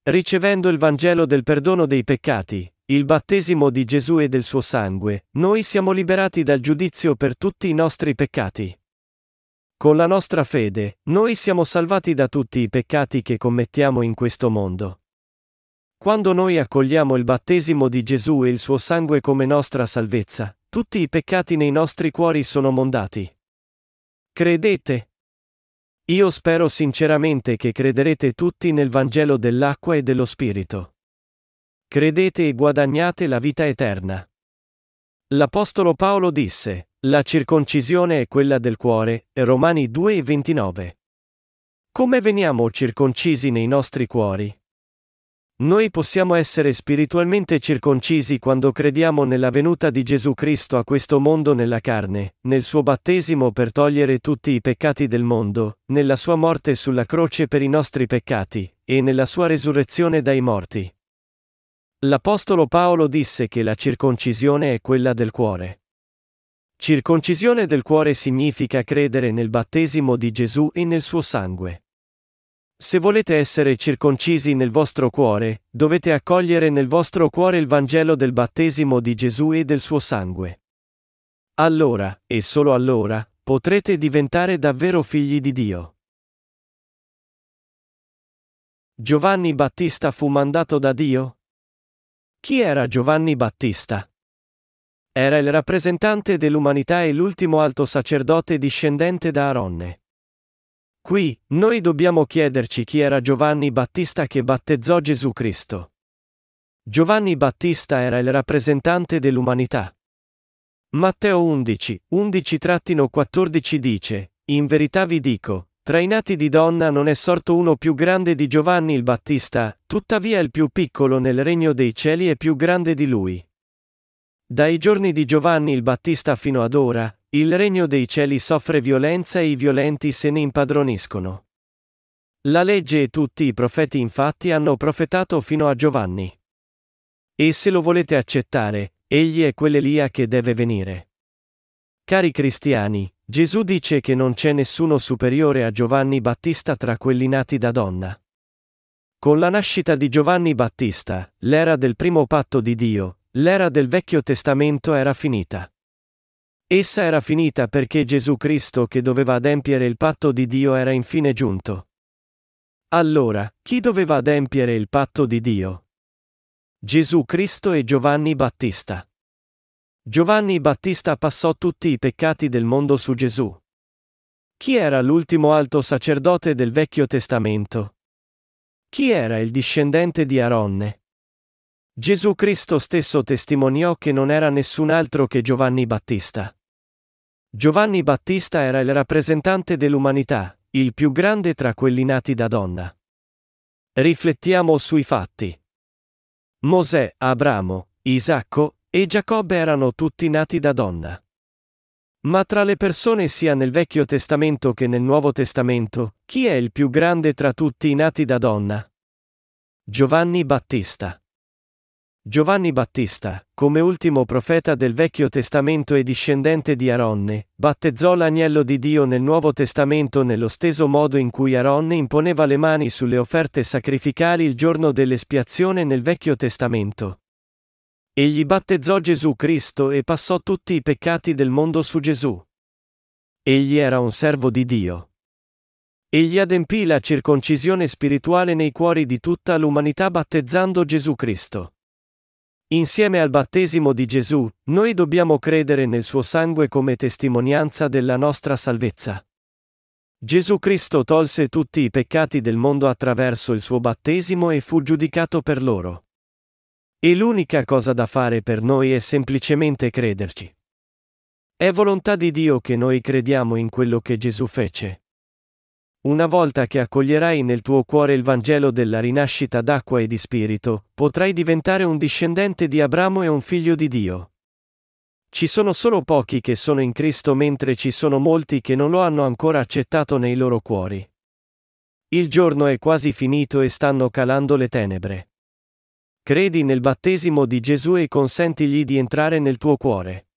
Speaker 1: Ricevendo il Vangelo del perdono dei peccati, il battesimo di Gesù e del suo sangue, noi siamo liberati dal giudizio per tutti i nostri peccati. Con la nostra fede, noi siamo salvati da tutti i peccati che commettiamo in questo mondo. Quando noi accogliamo il battesimo di Gesù e il suo sangue come nostra salvezza, tutti i peccati nei nostri cuori sono mondati. Credete? Io spero sinceramente che crederete tutti nel Vangelo dell'acqua e dello Spirito. Credete e guadagnate la vita eterna. L'Apostolo Paolo disse, la circoncisione è quella del cuore, Romani 2 e 29. Come veniamo circoncisi nei nostri cuori? Noi possiamo essere spiritualmente circoncisi quando crediamo nella venuta di Gesù Cristo a questo mondo nella carne, nel suo battesimo per togliere tutti i peccati del mondo, nella sua morte sulla croce per i nostri peccati, e nella sua resurrezione dai morti. L'Apostolo Paolo disse che la circoncisione è quella del cuore. Circoncisione del cuore significa credere nel battesimo di Gesù e nel suo sangue. Se volete essere circoncisi nel vostro cuore, dovete accogliere nel vostro cuore il Vangelo del battesimo di Gesù e del suo sangue. Allora, e solo allora, potrete diventare davvero figli di Dio. Giovanni Battista fu mandato da Dio? Chi era Giovanni Battista? Era il rappresentante dell'umanità e l'ultimo alto sacerdote discendente da Aronne. Qui, noi dobbiamo chiederci chi era Giovanni Battista che battezzò Gesù Cristo. Giovanni Battista era il rappresentante dell'umanità. Matteo 11, 11-14 dice, In verità vi dico, tra i nati di donna non è sorto uno più grande di Giovanni il Battista, tuttavia il più piccolo nel regno dei cieli è più grande di lui. Dai giorni di Giovanni il Battista fino ad ora, il regno dei cieli soffre violenza e i violenti se ne impadroniscono. La legge e tutti i profeti infatti hanno profetato fino a Giovanni. E se lo volete accettare, egli è quell'Elia che deve venire. Cari cristiani, Gesù dice che non c'è nessuno superiore a Giovanni Battista tra quelli nati da donna. Con la nascita di Giovanni Battista, l'era del primo patto di Dio, l'era del Vecchio Testamento era finita. Essa era finita perché Gesù Cristo che doveva adempiere il patto di Dio era infine giunto. Allora, chi doveva adempiere il patto di Dio? Gesù Cristo e Giovanni Battista. Giovanni Battista passò tutti i peccati del mondo su Gesù. Chi era l'ultimo alto sacerdote del Vecchio Testamento? Chi era il discendente di Aronne? Gesù Cristo stesso testimoniò che non era nessun altro che Giovanni Battista. Giovanni Battista era il rappresentante dell'umanità, il più grande tra quelli nati da donna. Riflettiamo sui fatti. Mosè, Abramo, Isacco e Giacobbe erano tutti nati da donna. Ma tra le persone sia nel Vecchio Testamento che nel Nuovo Testamento, chi è il più grande tra tutti i nati da donna? Giovanni Battista. Giovanni Battista, come ultimo profeta del Vecchio Testamento e discendente di Aronne, battezzò l'agnello di Dio nel Nuovo Testamento nello stesso modo in cui Aronne imponeva le mani sulle offerte sacrificali il giorno dell'espiazione nel Vecchio Testamento. Egli battezzò Gesù Cristo e passò tutti i peccati del mondo su Gesù. Egli era un servo di Dio. Egli adempì la circoncisione spirituale nei cuori di tutta l'umanità battezzando Gesù Cristo. Insieme al battesimo di Gesù, noi dobbiamo credere nel suo sangue come testimonianza della nostra salvezza. Gesù Cristo tolse tutti i peccati del mondo attraverso il suo battesimo e fu giudicato per loro. E l'unica cosa da fare per noi è semplicemente crederci. È volontà di Dio che noi crediamo in quello che Gesù fece. Una volta che accoglierai nel tuo cuore il Vangelo della rinascita d'acqua e di spirito, potrai diventare un discendente di Abramo e un figlio di Dio. Ci sono solo pochi che sono in Cristo mentre ci sono molti che non lo hanno ancora accettato nei loro cuori. Il giorno è quasi finito e stanno calando le tenebre. Credi nel battesimo di Gesù e consentigli di entrare nel tuo cuore.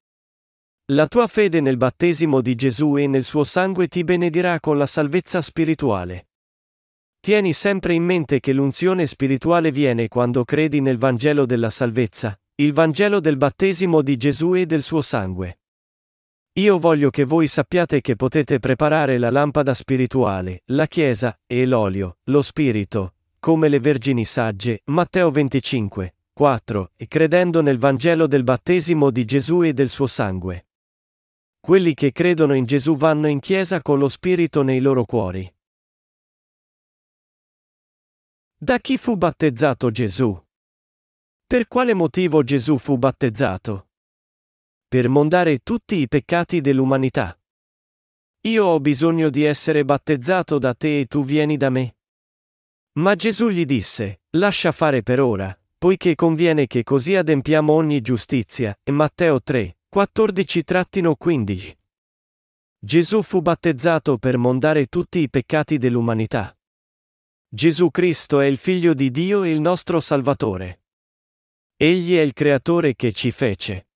Speaker 1: La tua fede nel battesimo di Gesù e nel suo sangue ti benedirà con la salvezza spirituale. Tieni sempre in mente che l'unzione spirituale viene quando credi nel Vangelo della salvezza, il Vangelo del battesimo di Gesù e del suo sangue. Io voglio che voi sappiate che potete preparare la lampada spirituale, la Chiesa, e l'olio, lo Spirito, come le vergini sagge, Matteo 25, 4, e credendo nel Vangelo del battesimo di Gesù e del suo sangue. Quelli che credono in Gesù vanno in chiesa con lo Spirito nei loro cuori. Da chi fu battezzato Gesù? Per quale motivo Gesù fu battezzato? Per mondare tutti i peccati dell'umanità. Io ho bisogno di essere battezzato da te e tu vieni da me. Ma Gesù gli disse, lascia fare per ora, poiché conviene che così adempiamo ogni giustizia. E Matteo 3, 14-15 Gesù fu battezzato per mondare tutti i peccati dell'umanità. Gesù Cristo è il Figlio di Dio e il nostro Salvatore. Egli è il Creatore che ci fece.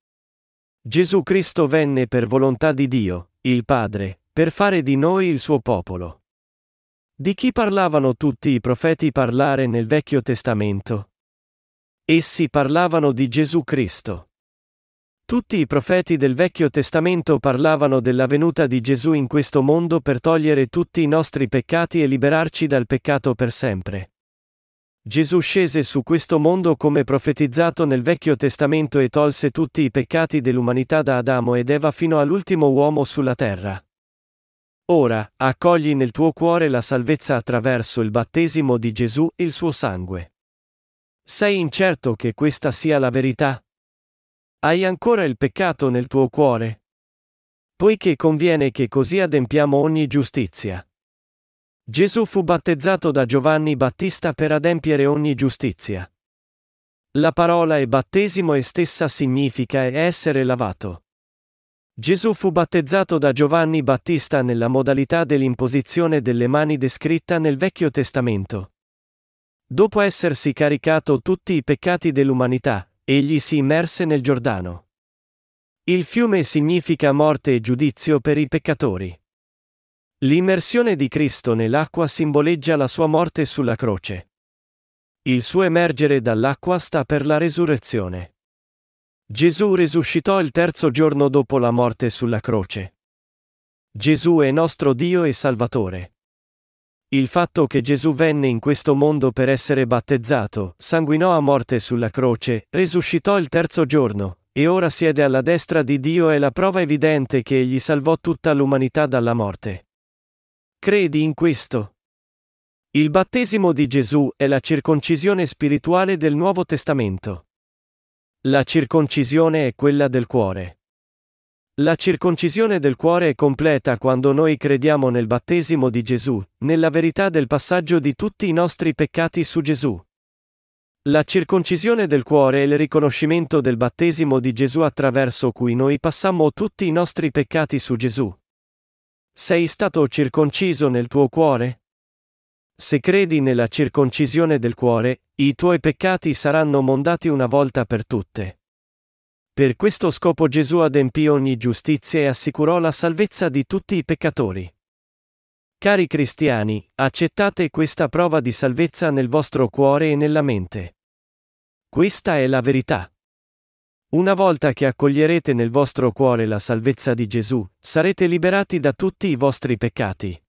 Speaker 1: Gesù Cristo venne per volontà di Dio, il Padre, per fare di noi il suo popolo. Di chi parlavano tutti i profeti parlare nel Vecchio Testamento? Essi parlavano di Gesù Cristo. Tutti i profeti del Vecchio Testamento parlavano della venuta di Gesù in questo mondo per togliere tutti i nostri peccati e liberarci dal peccato per sempre. Gesù scese su questo mondo come profetizzato nel Vecchio Testamento e tolse tutti i peccati dell'umanità da Adamo ed Eva fino all'ultimo uomo sulla terra. Ora, accogli nel tuo cuore la salvezza attraverso il battesimo di Gesù e il suo sangue. Sei incerto che questa sia la verità? Hai ancora il peccato nel tuo cuore? Poiché conviene che così adempiamo ogni giustizia. Gesù fu battezzato da Giovanni Battista per adempiere ogni giustizia. La parola e battesimo e stessa significa essere lavato. Gesù fu battezzato da Giovanni Battista nella modalità dell'imposizione delle mani descritta nel Vecchio Testamento. Dopo essersi caricato tutti i peccati dell'umanità, egli si immerse nel Giordano. Il fiume significa morte e giudizio per i peccatori. L'immersione di Cristo nell'acqua simboleggia la sua morte sulla croce. Il suo emergere dall'acqua sta per la resurrezione. Gesù risuscitò il terzo giorno dopo la morte sulla croce. Gesù è nostro Dio e Salvatore. Il fatto che Gesù venne in questo mondo per essere battezzato, sanguinò a morte sulla croce, risuscitò il terzo giorno, e ora siede alla destra di Dio è la prova evidente che egli salvò tutta l'umanità dalla morte. Credi in questo? Il battesimo di Gesù è la circoncisione spirituale del Nuovo Testamento. La circoncisione è quella del cuore. La circoncisione del cuore è completa quando noi crediamo nel battesimo di Gesù, nella verità del passaggio di tutti i nostri peccati su Gesù. La circoncisione del cuore è il riconoscimento del battesimo di Gesù attraverso cui noi passammo tutti i nostri peccati su Gesù. Sei stato circonciso nel tuo cuore? Se credi nella circoncisione del cuore, i tuoi peccati saranno mondati una volta per tutte. Per questo scopo Gesù adempì ogni giustizia e assicurò la salvezza di tutti i peccatori. Cari cristiani, accettate questa prova di salvezza nel vostro cuore e nella mente. Questa è la verità. Una volta che accoglierete nel vostro cuore la salvezza di Gesù, sarete liberati da tutti i vostri peccati.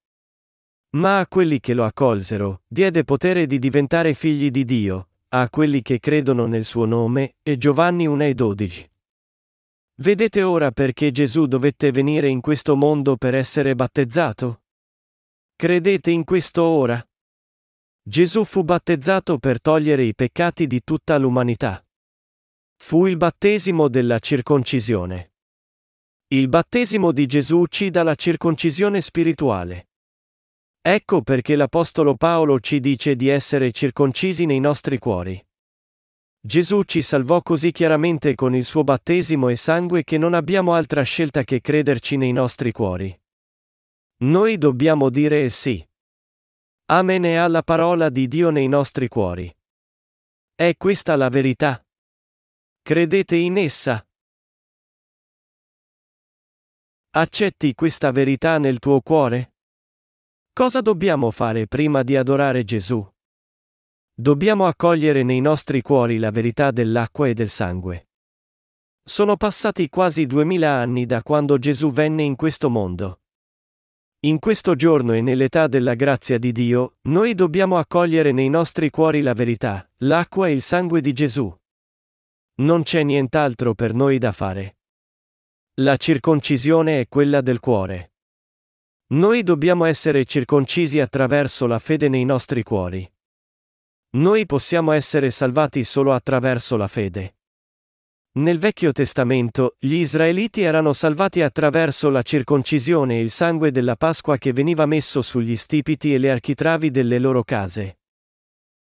Speaker 1: Ma a quelli che lo accolsero, diede potere di diventare figli di Dio, a quelli che credono nel suo nome, e Giovanni 1 e 12. Vedete ora perché Gesù dovette venire in questo mondo per essere battezzato? Credete in questo ora? Gesù fu battezzato per togliere i peccati di tutta l'umanità. Fu il battesimo della circoncisione. Il battesimo di Gesù ci dà la circoncisione spirituale. Ecco perché l'Apostolo Paolo ci dice di essere circoncisi nei nostri cuori. Gesù ci salvò così chiaramente con il suo battesimo e sangue che non abbiamo altra scelta che crederci nei nostri cuori. Noi dobbiamo dire sì. Amen e alla parola di Dio nei nostri cuori. È questa la verità. Credete in essa? Accetti questa verità nel tuo cuore? Cosa dobbiamo fare prima di adorare Gesù? Dobbiamo accogliere nei nostri cuori la verità dell'acqua e del sangue. Sono passati quasi duemila anni da quando Gesù venne in questo mondo. In questo giorno e nell'età della grazia di Dio, noi dobbiamo accogliere nei nostri cuori la verità, l'acqua e il sangue di Gesù. Non c'è nient'altro per noi da fare. La circoncisione è quella del cuore. Noi dobbiamo essere circoncisi attraverso la fede nei nostri cuori. Noi possiamo essere salvati solo attraverso la fede. Nel Vecchio Testamento, gli israeliti erano salvati attraverso la circoncisione e il sangue della Pasqua che veniva messo sugli stipiti e le architravi delle loro case.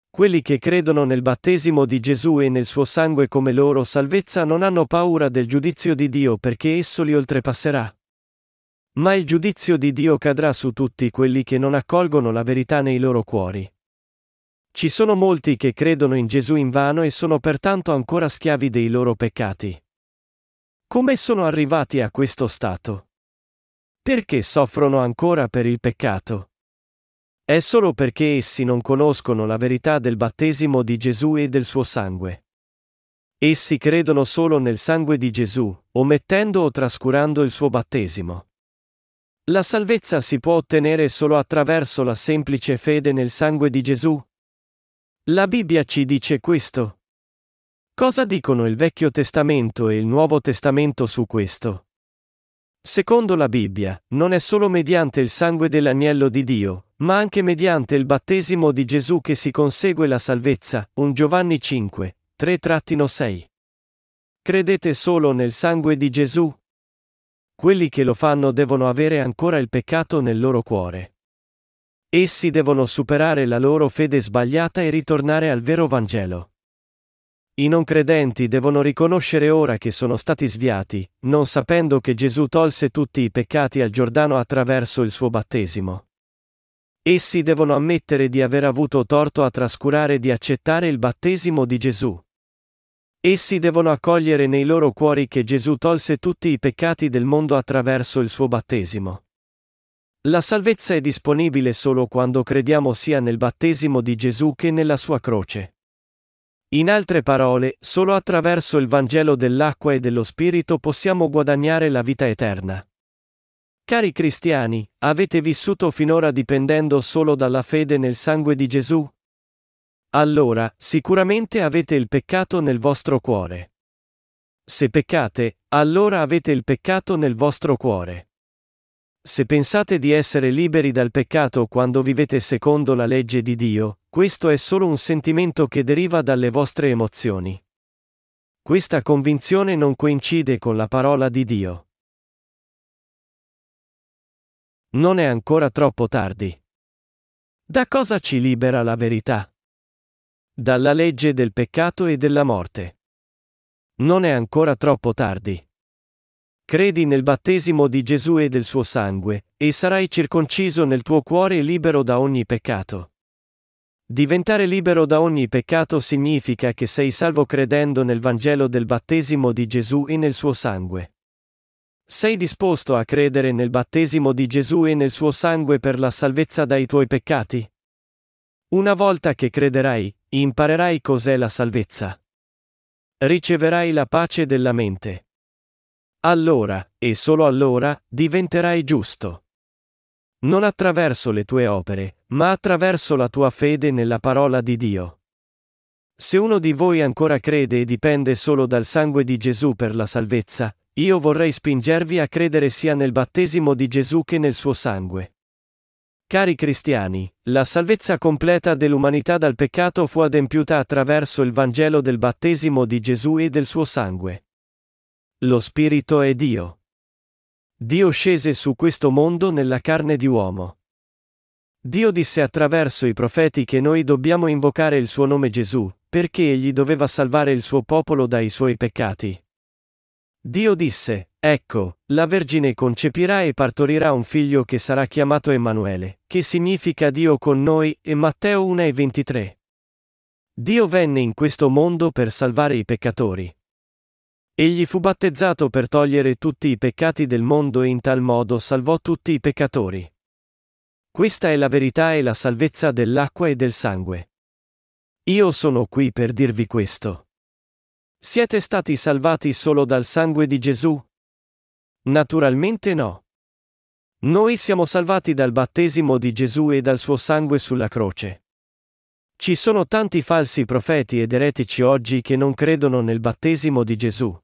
Speaker 1: Quelli che credono nel battesimo di Gesù e nel suo sangue come loro salvezza non hanno paura del giudizio di Dio perché esso li oltrepasserà. Ma il giudizio di Dio cadrà su tutti quelli che non accolgono la verità nei loro cuori. Ci sono molti che credono in Gesù invano e sono pertanto ancora schiavi dei loro peccati. Come sono arrivati a questo stato? Perché soffrono ancora per il peccato? È solo perché essi non conoscono la verità del battesimo di Gesù e del suo sangue. Essi credono solo nel sangue di Gesù, omettendo o trascurando il suo battesimo. La salvezza si può ottenere solo attraverso la semplice fede nel sangue di Gesù? La Bibbia ci dice questo. Cosa dicono il Vecchio Testamento e il Nuovo Testamento su questo? Secondo la Bibbia, non è solo mediante il sangue dell'agnello di Dio, ma anche mediante il battesimo di Gesù che si consegue la salvezza. 1 Giovanni 5, 3-6. Credete solo nel sangue di Gesù? Quelli che lo fanno devono avere ancora il peccato nel loro cuore. Essi devono superare la loro fede sbagliata e ritornare al vero Vangelo. I non credenti devono riconoscere ora che sono stati sviati, non sapendo che Gesù tolse tutti i peccati al Giordano attraverso il suo battesimo. Essi devono ammettere di aver avuto torto a trascurare di accettare il battesimo di Gesù. Essi devono accogliere nei loro cuori che Gesù tolse tutti i peccati del mondo attraverso il suo battesimo. La salvezza è disponibile solo quando crediamo sia nel battesimo di Gesù che nella sua croce. In altre parole, solo attraverso il Vangelo dell'acqua e dello Spirito possiamo guadagnare la vita eterna. Cari cristiani, avete vissuto finora dipendendo solo dalla fede nel sangue di Gesù? Allora, sicuramente avete il peccato nel vostro cuore. Se peccate, allora avete il peccato nel vostro cuore. Se pensate di essere liberi dal peccato quando vivete secondo la legge di Dio, questo è solo un sentimento che deriva dalle vostre emozioni. Questa convinzione non coincide con la parola di Dio. Non è ancora troppo tardi. Da cosa ci libera la verità? Dalla legge del peccato e della morte. Non è ancora troppo tardi. Credi nel battesimo di Gesù e del suo sangue, e sarai circonciso nel tuo cuore libero da ogni peccato. Diventare libero da ogni peccato significa che sei salvo credendo nel Vangelo del battesimo di Gesù e nel suo sangue. Sei disposto a credere nel battesimo di Gesù e nel suo sangue per la salvezza dai tuoi peccati? Una volta che crederai, imparerai cos'è la salvezza. Riceverai la pace della mente. Allora, e solo allora, diventerai giusto. Non attraverso le tue opere, ma attraverso la tua fede nella parola di Dio. Se uno di voi ancora crede e dipende solo dal sangue di Gesù per la salvezza, io vorrei spingervi a credere sia nel battesimo di Gesù che nel suo sangue. Cari cristiani, la salvezza completa dell'umanità dal peccato fu adempiuta attraverso il Vangelo del battesimo di Gesù e del suo sangue. Lo Spirito è Dio. Dio scese su questo mondo nella carne di uomo. Dio disse attraverso i profeti che noi dobbiamo invocare il suo nome Gesù, perché egli doveva salvare il suo popolo dai suoi peccati. Dio disse, Ecco, la Vergine concepirà e partorirà un figlio che sarà chiamato Emanuele, che significa Dio con noi, e Matteo 1 e 23. Dio venne in questo mondo per salvare i peccatori. Egli fu battezzato per togliere tutti i peccati del mondo e in tal modo salvò tutti i peccatori. Questa è la verità e la salvezza dell'acqua e del sangue. Io sono qui per dirvi questo. Siete stati salvati solo dal sangue di Gesù? Naturalmente no. Noi siamo salvati dal battesimo di Gesù e dal suo sangue sulla croce. Ci sono tanti falsi profeti ed eretici oggi che non credono nel battesimo di Gesù.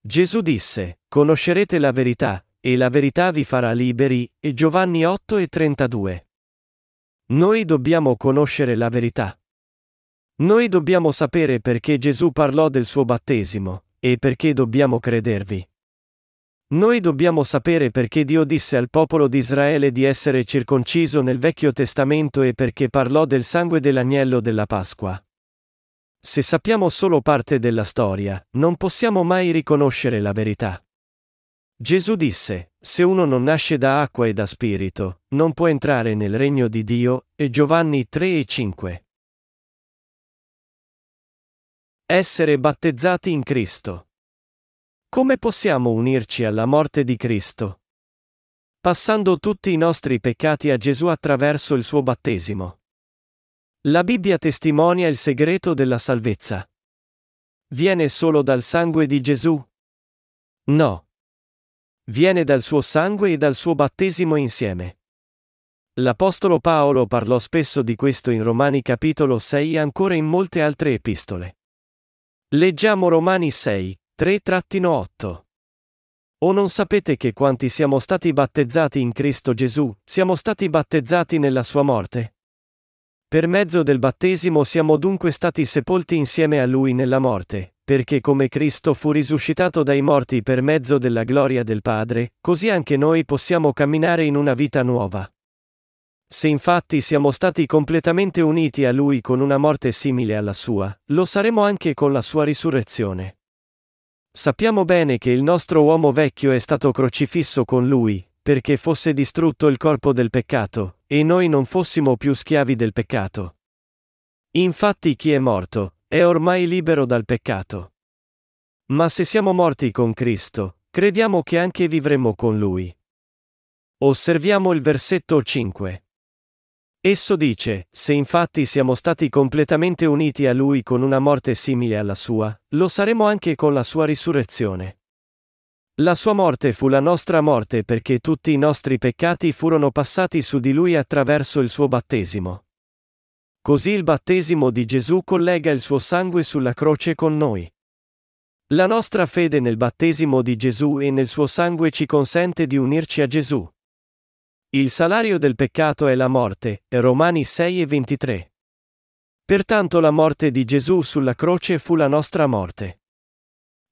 Speaker 1: Gesù disse, Conoscerete la verità, e la verità vi farà liberi, e Giovanni 8 e 32. Noi dobbiamo conoscere la verità. Noi dobbiamo sapere perché Gesù parlò del suo battesimo, e perché dobbiamo credervi. Noi dobbiamo sapere perché Dio disse al popolo di Israele di essere circonciso nel Vecchio Testamento e perché parlò del sangue dell'agnello della Pasqua. Se sappiamo solo parte della storia, non possiamo mai riconoscere la verità. Gesù disse, se uno non nasce da acqua e da spirito, non può entrare nel regno di Dio, e Giovanni 3 e 5. Essere battezzati in Cristo. Come possiamo unirci alla morte di Cristo? Passando tutti i nostri peccati a Gesù attraverso il suo battesimo. La Bibbia testimonia il segreto della salvezza. Viene solo dal sangue di Gesù? No. Viene dal suo sangue e dal suo battesimo insieme. L'Apostolo Paolo parlò spesso di questo in Romani capitolo 6 e ancora in molte altre epistole. Leggiamo Romani 6, 3-8. O non sapete che quanti siamo stati battezzati in Cristo Gesù, siamo stati battezzati nella sua morte? Per mezzo del battesimo siamo dunque stati sepolti insieme a Lui nella morte, perché come Cristo fu risuscitato dai morti per mezzo della gloria del Padre, così anche noi possiamo camminare in una vita nuova. Se infatti siamo stati completamente uniti a Lui con una morte simile alla sua, lo saremo anche con la sua risurrezione. Sappiamo bene che il nostro uomo vecchio è stato crocifisso con lui, perché fosse distrutto il corpo del peccato, e noi non fossimo più schiavi del peccato. Infatti chi è morto, è ormai libero dal peccato. Ma se siamo morti con Cristo, crediamo che anche vivremo con Lui. Osserviamo il versetto 5. Esso dice, se infatti siamo stati completamente uniti a Lui con una morte simile alla sua, lo saremo anche con la sua risurrezione. La sua morte fu la nostra morte perché tutti i nostri peccati furono passati su di Lui attraverso il suo battesimo. Così il battesimo di Gesù collega il suo sangue sulla croce con noi. La nostra fede nel battesimo di Gesù e nel suo sangue ci consente di unirci a Gesù. Il salario del peccato è la morte, Romani 6 e 23. Pertanto la morte di Gesù sulla croce fu la nostra morte.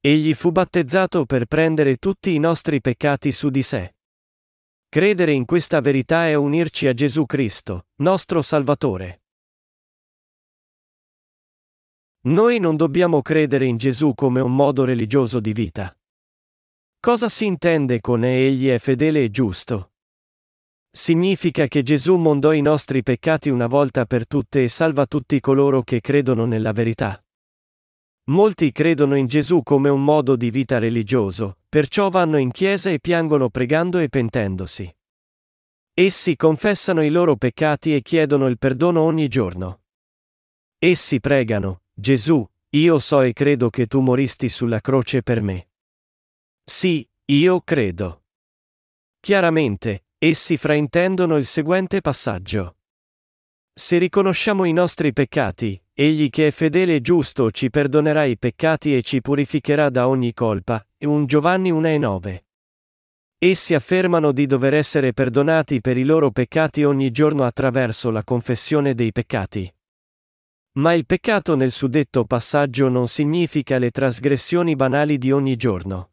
Speaker 1: Egli fu battezzato per prendere tutti i nostri peccati su di sé. Credere in questa verità è unirci a Gesù Cristo, nostro Salvatore. Noi non dobbiamo credere in Gesù come un modo religioso di vita. Cosa si intende con egli è fedele e giusto? Significa che Gesù mondò i nostri peccati una volta per tutte e salva tutti coloro che credono nella verità. Molti credono in Gesù come un modo di vita religioso, perciò vanno in chiesa e piangono pregando e pentendosi. Essi confessano i loro peccati e chiedono il perdono ogni giorno. Essi pregano, Gesù, io so e credo che tu moristi sulla croce per me. Sì, io credo. Chiaramente, Essi fraintendono il seguente passaggio. Se riconosciamo i nostri peccati, egli che è fedele e giusto ci perdonerà i peccati e ci purificherà da ogni colpa. E 1 Giovanni 1 e 9. Essi affermano di dover essere perdonati per i loro peccati ogni giorno attraverso la confessione dei peccati. Ma il peccato nel suddetto passaggio non significa le trasgressioni banali di ogni giorno.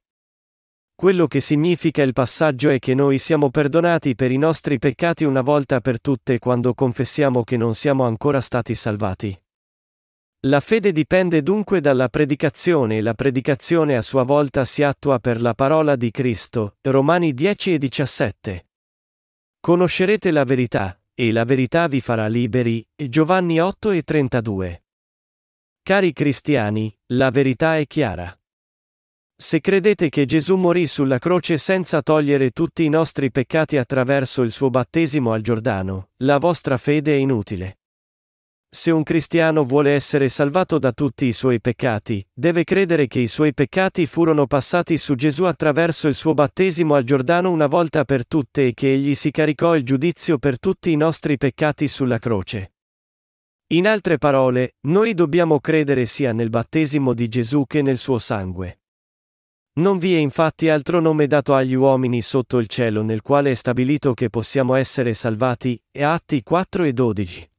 Speaker 1: Quello che significa il passaggio è che noi siamo perdonati per i nostri peccati una volta per tutte quando confessiamo che non siamo ancora stati salvati. La fede dipende dunque dalla predicazione e la predicazione a sua volta si attua per la parola di Cristo. Romani 10 e 17. Conoscerete la verità, e la verità vi farà liberi. Giovanni 8 e 32. Cari cristiani, la verità è chiara. Se credete che Gesù morì sulla croce senza togliere tutti i nostri peccati attraverso il suo battesimo al Giordano, la vostra fede è inutile. Se un cristiano vuole essere salvato da tutti i suoi peccati, deve credere che i suoi peccati furono passati su Gesù attraverso il suo battesimo al Giordano una volta per tutte e che egli si caricò il giudizio per tutti i nostri peccati sulla croce. In altre parole, noi dobbiamo credere sia nel battesimo di Gesù che nel suo sangue. Non vi è infatti altro nome dato agli uomini sotto il cielo nel quale è stabilito che possiamo essere salvati, e Atti 4 e 12.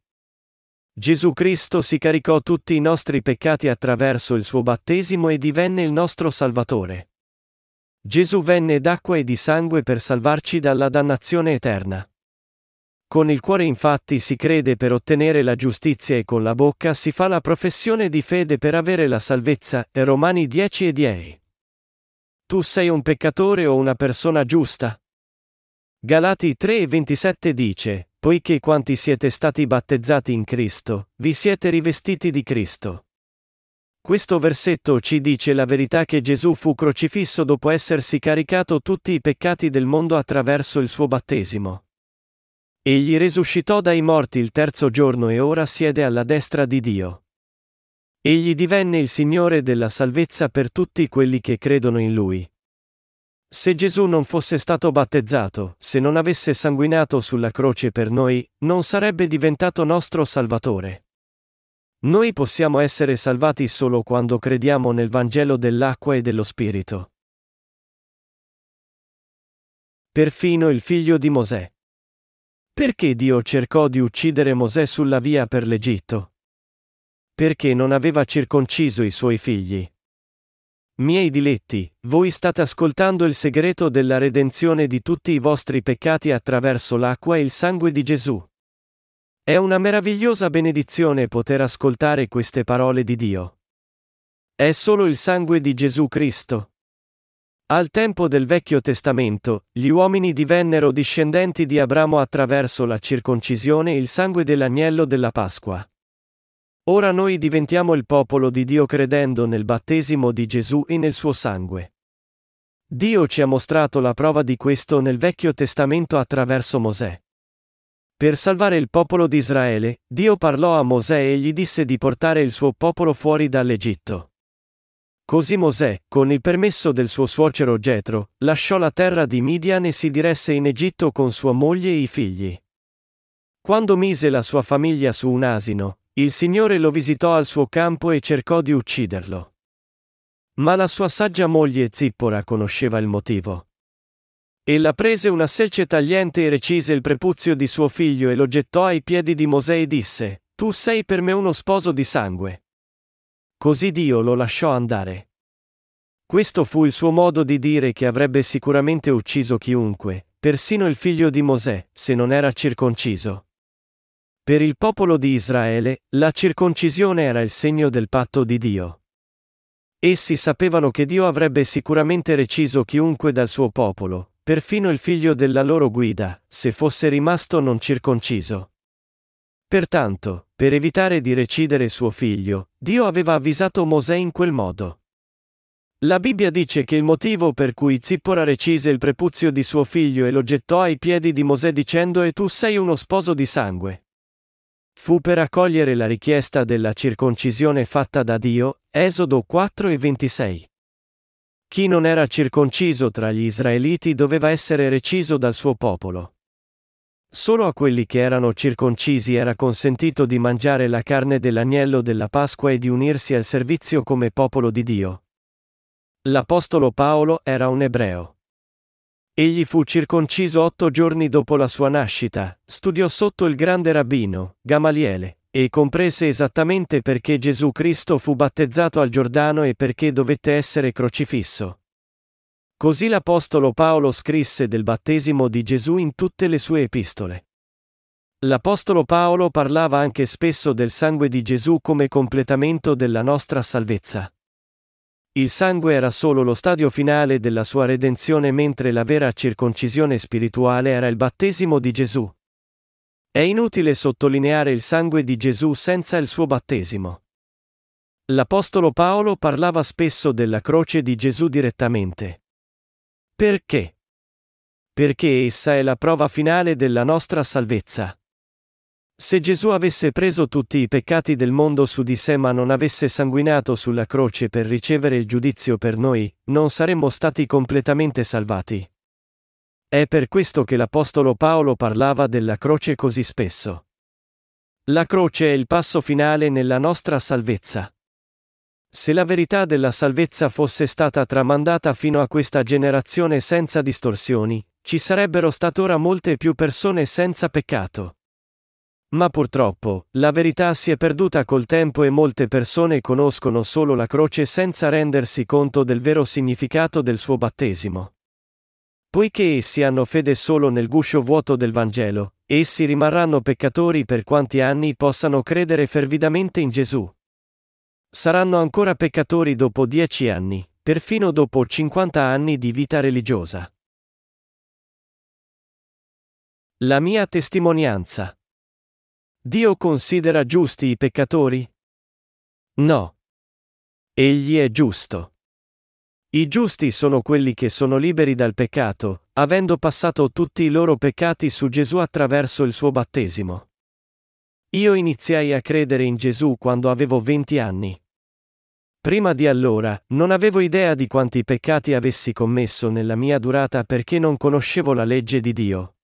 Speaker 1: Gesù Cristo si caricò tutti i nostri peccati attraverso il suo battesimo e divenne il nostro Salvatore. Gesù venne d'acqua e di sangue per salvarci dalla dannazione eterna. Con il cuore infatti si crede per ottenere la giustizia e con la bocca si fa la professione di fede per avere la salvezza. Romani 10 e 10. Tu sei un peccatore o una persona giusta? Galati 3 e 27 dice, poiché quanti siete stati battezzati in Cristo, vi siete rivestiti di Cristo. Questo versetto ci dice la verità che Gesù fu crocifisso dopo essersi caricato tutti i peccati del mondo attraverso il suo battesimo. Egli risuscitò dai morti il terzo giorno e ora siede alla destra di Dio. Egli divenne il Signore della salvezza per tutti quelli che credono in Lui. Se Gesù non fosse stato battezzato, se non avesse sanguinato sulla croce per noi, non sarebbe diventato nostro Salvatore. Noi possiamo essere salvati solo quando crediamo nel Vangelo dell'acqua e dello Spirito. Perfino il figlio di Mosè. Perché Dio cercò di uccidere Mosè sulla via per l'Egitto? Perché non aveva circonciso i suoi figli. Miei diletti, voi state ascoltando il segreto della redenzione di tutti i vostri peccati attraverso l'acqua e il sangue di Gesù. È una meravigliosa benedizione poter ascoltare queste parole di Dio. È solo il sangue di Gesù Cristo. Al tempo del Vecchio Testamento, gli uomini divennero discendenti di Abramo attraverso la circoncisione e il sangue dell'agnello della Pasqua. Ora noi diventiamo il popolo di Dio credendo nel battesimo di Gesù e nel suo sangue. Dio ci ha mostrato la prova di questo nel Vecchio Testamento attraverso Mosè. Per salvare il popolo di Israele, Dio parlò a Mosè e gli disse di portare il suo popolo fuori dall'Egitto. Così Mosè, con il permesso del suo suocero Getro, lasciò la terra di Midian e si diresse in Egitto con sua moglie e i figli. Quando mise la sua famiglia su un asino, il Signore lo visitò al suo campo e cercò di ucciderlo. Ma la sua saggia moglie Zippora conosceva il motivo. Ella prese una selce tagliente e recise il prepuzio di suo figlio e lo gettò ai piedi di Mosè e disse, Tu sei per me uno sposo di sangue. Così Dio lo lasciò andare. Questo fu il suo modo di dire che avrebbe sicuramente ucciso chiunque, persino il figlio di Mosè, se non era circonciso. Per il popolo di Israele, la circoncisione era il segno del patto di Dio. Essi sapevano che Dio avrebbe sicuramente reciso chiunque dal suo popolo, perfino il figlio della loro guida, se fosse rimasto non circonciso. Pertanto, per evitare di recidere suo figlio, Dio aveva avvisato Mosè in quel modo. La Bibbia dice che il motivo per cui Zippora recise il prepuzio di suo figlio e lo gettò ai piedi di Mosè dicendo E tu sei uno sposo di sangue. Fu per accogliere la richiesta della circoncisione fatta da Dio, Esodo 4 e 26. Chi non era circonciso tra gli israeliti doveva essere reciso dal suo popolo. Solo a quelli che erano circoncisi era consentito di mangiare la carne dell'agnello della Pasqua e di unirsi al servizio come popolo di Dio. L'Apostolo Paolo era un ebreo. Egli fu circonciso otto giorni dopo la sua nascita, studiò sotto il grande rabbino, Gamaliele, e comprese esattamente perché Gesù Cristo fu battezzato al Giordano e perché dovette essere crocifisso. Così l'Apostolo Paolo scrisse del battesimo di Gesù in tutte le sue epistole. L'Apostolo Paolo parlava anche spesso del sangue di Gesù come completamento della nostra salvezza. Il sangue era solo lo stadio finale della sua redenzione mentre la vera circoncisione spirituale era il battesimo di Gesù. È inutile sottolineare il sangue di Gesù senza il suo battesimo. L'Apostolo Paolo parlava spesso della croce di Gesù direttamente. Perché? Perché essa è la prova finale della nostra salvezza. Se Gesù avesse preso tutti i peccati del mondo su di sé ma non avesse sanguinato sulla croce per ricevere il giudizio per noi, non saremmo stati completamente salvati. È per questo che l'Apostolo Paolo parlava della croce così spesso. La croce è il passo finale nella nostra salvezza. Se la verità della salvezza fosse stata tramandata fino a questa generazione senza distorsioni, ci sarebbero state ora molte più persone senza peccato. Ma purtroppo, la verità si è perduta col tempo e molte persone conoscono solo la croce senza rendersi conto del vero significato del suo battesimo. Poiché essi hanno fede solo nel guscio vuoto del Vangelo, essi rimarranno peccatori per quanti anni possano credere fervidamente in Gesù. Saranno ancora peccatori dopo dieci anni, perfino dopo 50 anni di vita religiosa. La mia testimonianza. Dio considera giusti i peccatori? No. Egli è giusto. I giusti sono quelli che sono liberi dal peccato, avendo passato tutti i loro peccati su Gesù attraverso il suo battesimo. Io iniziai a credere in Gesù quando avevo 20 anni. Prima di allora, non avevo idea di quanti peccati avessi commesso nella mia durata perché non conoscevo la legge di Dio.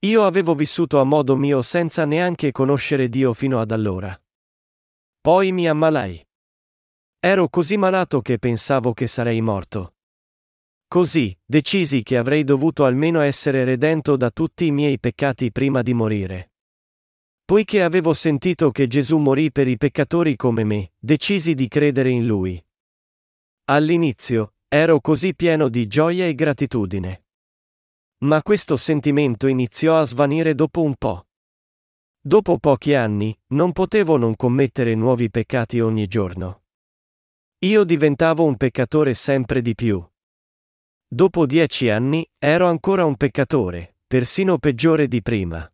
Speaker 1: Io avevo vissuto a modo mio senza neanche conoscere Dio fino ad allora. Poi mi ammalai. Ero così malato che pensavo che sarei morto. Così, decisi che avrei dovuto almeno essere redento da tutti i miei peccati prima di morire. Poiché avevo sentito che Gesù morì per i peccatori come me, decisi di credere in lui. All'inizio, ero così pieno di gioia e gratitudine. Ma questo sentimento iniziò a svanire dopo un po'. Dopo pochi anni, non potevo non commettere nuovi peccati ogni giorno. Io diventavo un peccatore sempre di più. Dopo dieci anni, ero ancora un peccatore, persino peggiore di prima.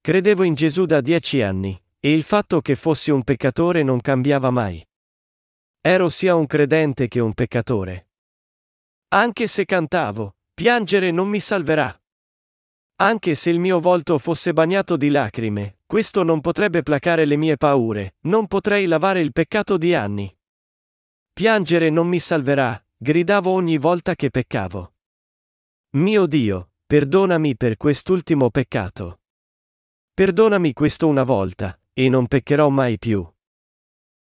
Speaker 1: Credevo in Gesù da dieci anni, e il fatto che fossi un peccatore non cambiava mai. Ero sia un credente che un peccatore. Anche se cantavo, piangere non mi salverà. Anche se il mio volto fosse bagnato di lacrime, questo non potrebbe placare le mie paure, non potrei lavare il peccato di anni. Piangere non mi salverà, gridavo ogni volta che peccavo. Mio Dio, perdonami per quest'ultimo peccato. Perdonami questo una volta, e non peccherò mai più.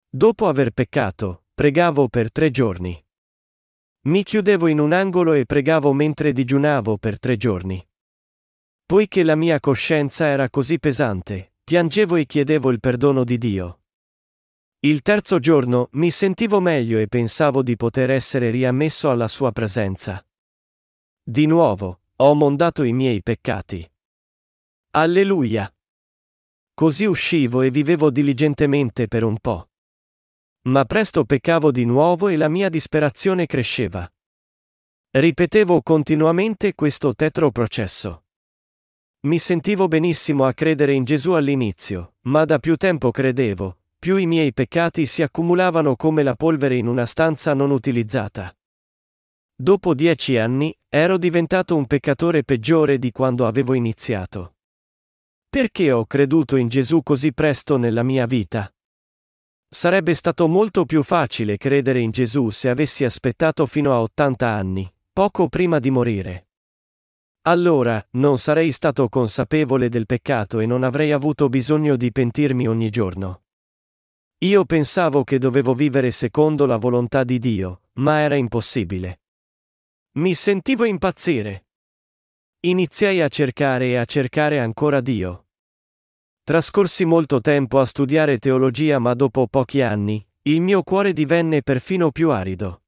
Speaker 1: Dopo aver peccato, pregavo per tre giorni. Mi chiudevo in un angolo e pregavo mentre digiunavo per tre giorni. Poiché la mia coscienza era così pesante, piangevo e chiedevo il perdono di Dio. Il terzo giorno mi sentivo meglio e pensavo di poter essere riammesso alla sua presenza. Di nuovo, ho mondato i miei peccati. Alleluia! Così uscivo e vivevo diligentemente per un po'. Ma presto peccavo di nuovo e la mia disperazione cresceva. Ripetevo continuamente questo tetro processo. Mi sentivo benissimo a credere in Gesù all'inizio, ma da più tempo credevo, più i miei peccati si accumulavano come la polvere in una stanza non utilizzata. Dopo dieci anni, ero diventato un peccatore peggiore di quando avevo iniziato. Perché ho creduto in Gesù così presto nella mia vita? Sarebbe stato molto più facile credere in Gesù se avessi aspettato fino a 80 anni, poco prima di morire. Allora, non sarei stato consapevole del peccato e non avrei avuto bisogno di pentirmi ogni giorno. Io pensavo che dovevo vivere secondo la volontà di Dio, ma era impossibile. Mi sentivo impazzire. Iniziai a cercare e a cercare ancora Dio. Trascorsi molto tempo a studiare teologia ma dopo pochi anni, il mio cuore divenne perfino più arido.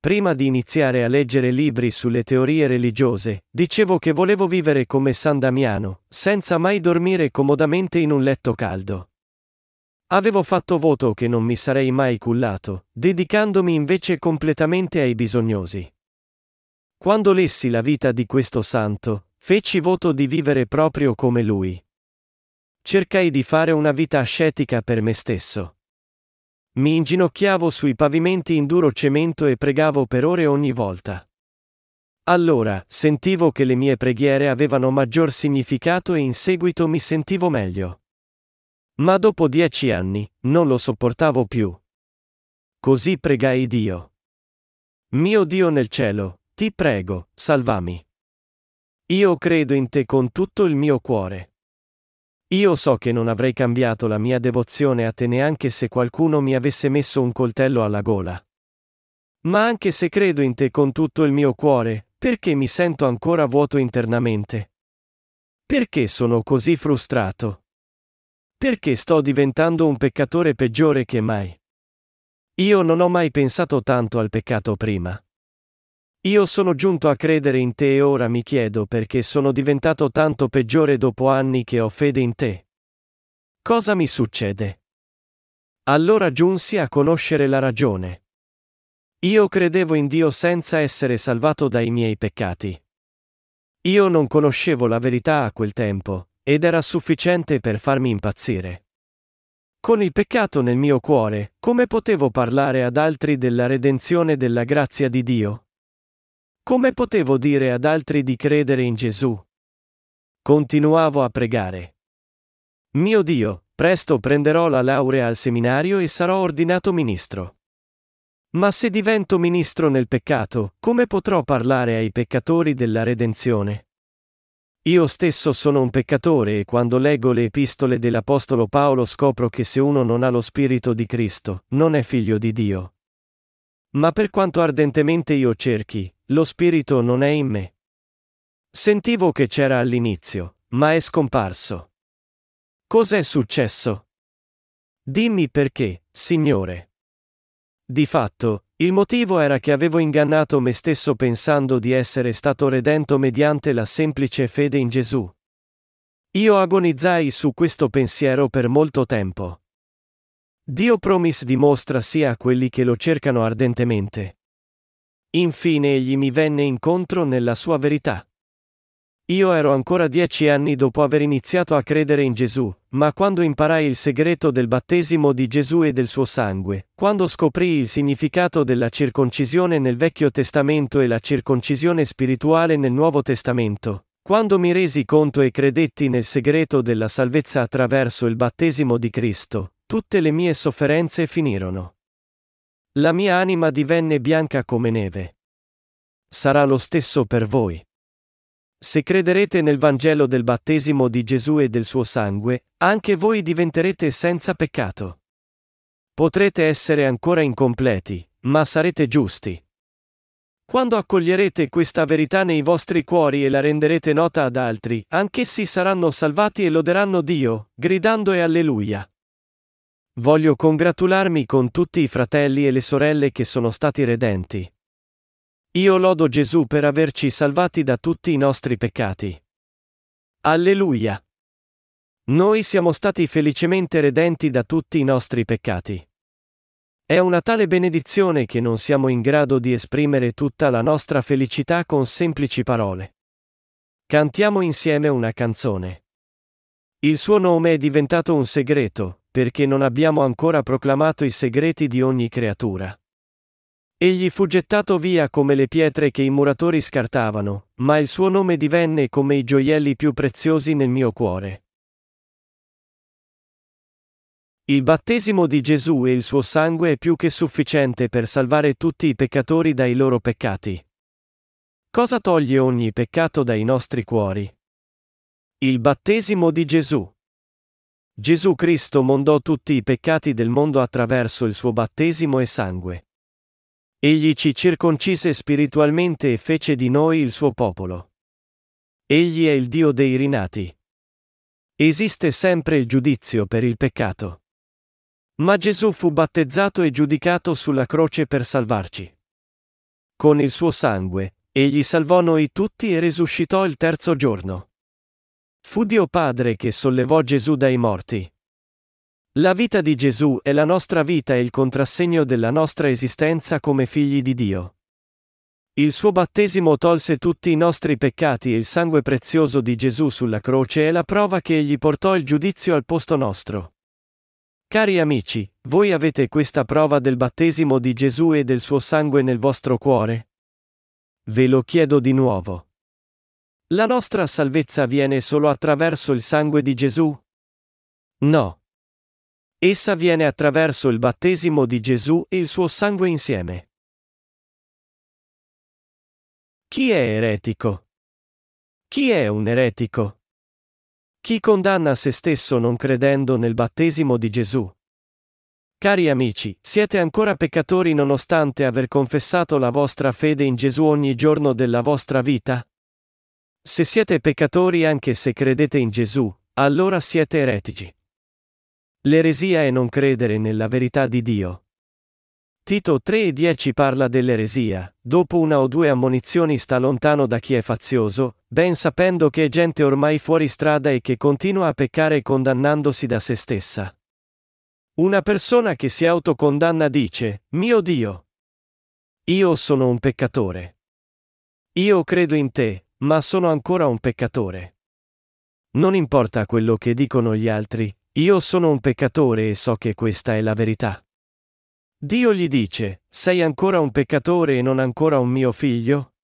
Speaker 1: Prima di iniziare a leggere libri sulle teorie religiose, dicevo che volevo vivere come San Damiano, senza mai dormire comodamente in un letto caldo. Avevo fatto voto che non mi sarei mai cullato, dedicandomi invece completamente ai bisognosi. Quando lessi la vita di questo santo, feci voto di vivere proprio come lui. Cercai di fare una vita ascetica per me stesso. Mi inginocchiavo sui pavimenti in duro cemento e pregavo per ore ogni volta. Allora, sentivo che le mie preghiere avevano maggior significato e in seguito mi sentivo meglio. Ma dopo dieci anni, non lo sopportavo più. Così pregai Dio. Mio Dio nel cielo, ti prego, salvami. Io credo in te con tutto il mio cuore. Io so che non avrei cambiato la mia devozione a te neanche se qualcuno mi avesse messo un coltello alla gola. Ma anche se credo in te con tutto il mio cuore, perché mi sento ancora vuoto internamente? Perché sono così frustrato? Perché sto diventando un peccatore peggiore che mai? Io non ho mai pensato tanto al peccato prima. Io sono giunto a credere in te e ora mi chiedo perché sono diventato tanto peggiore dopo anni che ho fede in te. Cosa mi succede? Allora giunsi a conoscere la ragione. Io credevo in Dio senza essere salvato dai miei peccati. Io non conoscevo la verità a quel tempo, ed era sufficiente per farmi impazzire. Con il peccato nel mio cuore, come potevo parlare ad altri della redenzione della grazia di Dio? Come potevo dire ad altri di credere in Gesù? Continuavo a pregare. Mio Dio, presto prenderò la laurea al seminario e sarò ordinato ministro. Ma se divento ministro nel peccato, come potrò parlare ai peccatori della redenzione? Io stesso sono un peccatore e quando leggo le epistole dell'Apostolo Paolo scopro che se uno non ha lo Spirito di Cristo, non è figlio di Dio. Ma per quanto ardentemente io cerchi, lo spirito non è in me. Sentivo che c'era all'inizio, ma è scomparso. Cos'è successo? Dimmi perché, Signore. Di fatto, il motivo era che avevo ingannato me stesso pensando di essere stato redento mediante la semplice fede in Gesù. Io agonizzai su questo pensiero per molto tempo. Dio Promis dimostra sia a quelli che lo cercano ardentemente, Infine egli mi venne incontro nella sua verità. Io ero ancora dieci anni dopo aver iniziato a credere in Gesù, ma quando imparai il segreto del battesimo di Gesù e del suo sangue, quando scoprì il significato della circoncisione nel Vecchio Testamento e la circoncisione spirituale nel Nuovo Testamento, Quando mi resi conto e credetti nel segreto della salvezza attraverso il battesimo di Cristo, tutte le mie sofferenze finirono. La mia anima divenne bianca come neve. Sarà lo stesso per voi. Se crederete nel Vangelo del battesimo di Gesù e del suo sangue, anche voi diventerete senza peccato. Potrete essere ancora incompleti, ma sarete giusti. Quando accoglierete questa verità nei vostri cuori e la renderete nota ad altri, anch'essi saranno salvati e loderanno Dio, gridando e alleluia. Voglio congratularmi con tutti i fratelli e le sorelle che sono stati redenti. Io lodo Gesù per averci salvati da tutti i nostri peccati. Alleluia. Noi siamo stati felicemente redenti da tutti i nostri peccati. È una tale benedizione che non siamo in grado di esprimere tutta la nostra felicità con semplici parole. Cantiamo insieme una canzone. Il suo nome è diventato un segreto, perché non abbiamo ancora proclamato i segreti di ogni creatura. Egli fu gettato via come le pietre che i muratori scartavano, ma il suo nome divenne come i gioielli più preziosi nel mio cuore. Il battesimo di Gesù e il suo sangue è più che sufficiente per salvare tutti i peccatori dai loro peccati. Cosa toglie ogni peccato dai nostri cuori? Il battesimo di Gesù. Gesù Cristo mondò tutti i peccati del mondo attraverso il suo battesimo e sangue. Egli ci circoncise spiritualmente e fece di noi il suo popolo. Egli è il Dio dei rinati. Esiste sempre il giudizio per il peccato. Ma Gesù fu battezzato e giudicato sulla croce per salvarci. Con il suo sangue, egli salvò noi tutti e risuscitò il terzo giorno. Fu Dio Padre che sollevò Gesù dai morti. La vita di Gesù è la nostra vita e il contrassegno della nostra esistenza come figli di Dio. Il suo battesimo tolse tutti i nostri peccati e il sangue prezioso di Gesù sulla croce è la prova che egli portò il giudizio al posto nostro. Cari amici, voi avete questa prova del battesimo di Gesù e del suo sangue nel vostro cuore? Ve lo chiedo di nuovo. La nostra salvezza viene solo attraverso il sangue di Gesù? No. Essa viene attraverso il battesimo di Gesù e il suo sangue insieme. Chi è eretico? Chi è un eretico? Chi condanna se stesso non credendo nel battesimo di Gesù? Cari amici, siete ancora peccatori nonostante aver confessato la vostra fede in Gesù ogni giorno della vostra vita? Se siete peccatori anche se credete in Gesù, allora siete eretici. L'eresia è non credere nella verità di Dio. Tito 3:10 parla dell'eresia, dopo una o due ammonizioni sta lontano da chi è fazioso, ben sapendo che è gente ormai fuori strada e che continua a peccare condannandosi da se stessa. Una persona che si autocondanna dice, mio Dio, io sono un peccatore. Io credo in te, ma sono ancora un peccatore. Non importa quello che dicono gli altri, io sono un peccatore e so che questa è la verità. Dio gli dice, sei ancora un peccatore e non ancora un mio figlio?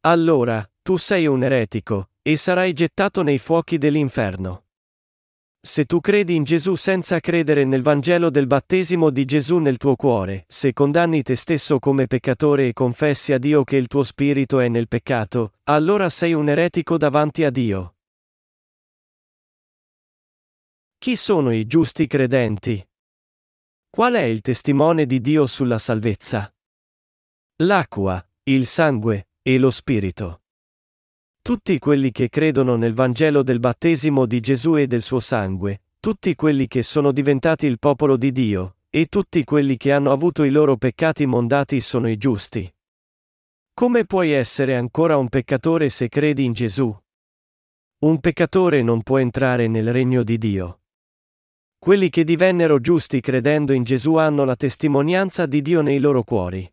Speaker 1: Allora, tu sei un eretico, e sarai gettato nei fuochi dell'inferno. Se tu credi in Gesù senza credere nel Vangelo del battesimo di Gesù nel tuo cuore, se condanni te stesso come peccatore e confessi a Dio che il tuo spirito è nel peccato, allora sei un eretico davanti a Dio. Chi sono i giusti credenti? Qual è il testimone di Dio sulla salvezza? L'acqua, il sangue e lo spirito. Tutti quelli che credono nel Vangelo del battesimo di Gesù e del suo sangue, tutti quelli che sono diventati il popolo di Dio, e tutti quelli che hanno avuto i loro peccati mondati sono i giusti. Come puoi essere ancora un peccatore se credi in Gesù? Un peccatore non può entrare nel regno di Dio. Quelli che divennero giusti credendo in Gesù hanno la testimonianza di Dio nei loro cuori.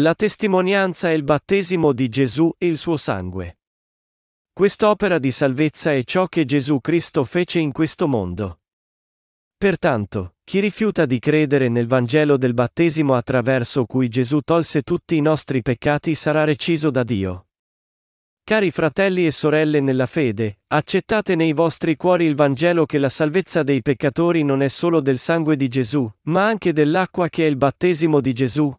Speaker 1: La testimonianza è il battesimo di Gesù e il suo sangue. Quest'opera di salvezza è ciò che Gesù Cristo fece in questo mondo. Pertanto, chi rifiuta di credere nel Vangelo del battesimo attraverso cui Gesù tolse tutti i nostri peccati sarà reciso da Dio. Cari fratelli e sorelle nella fede, accettate nei vostri cuori il Vangelo che la salvezza dei peccatori non è solo del sangue di Gesù, ma anche dell'acqua che è il battesimo di Gesù.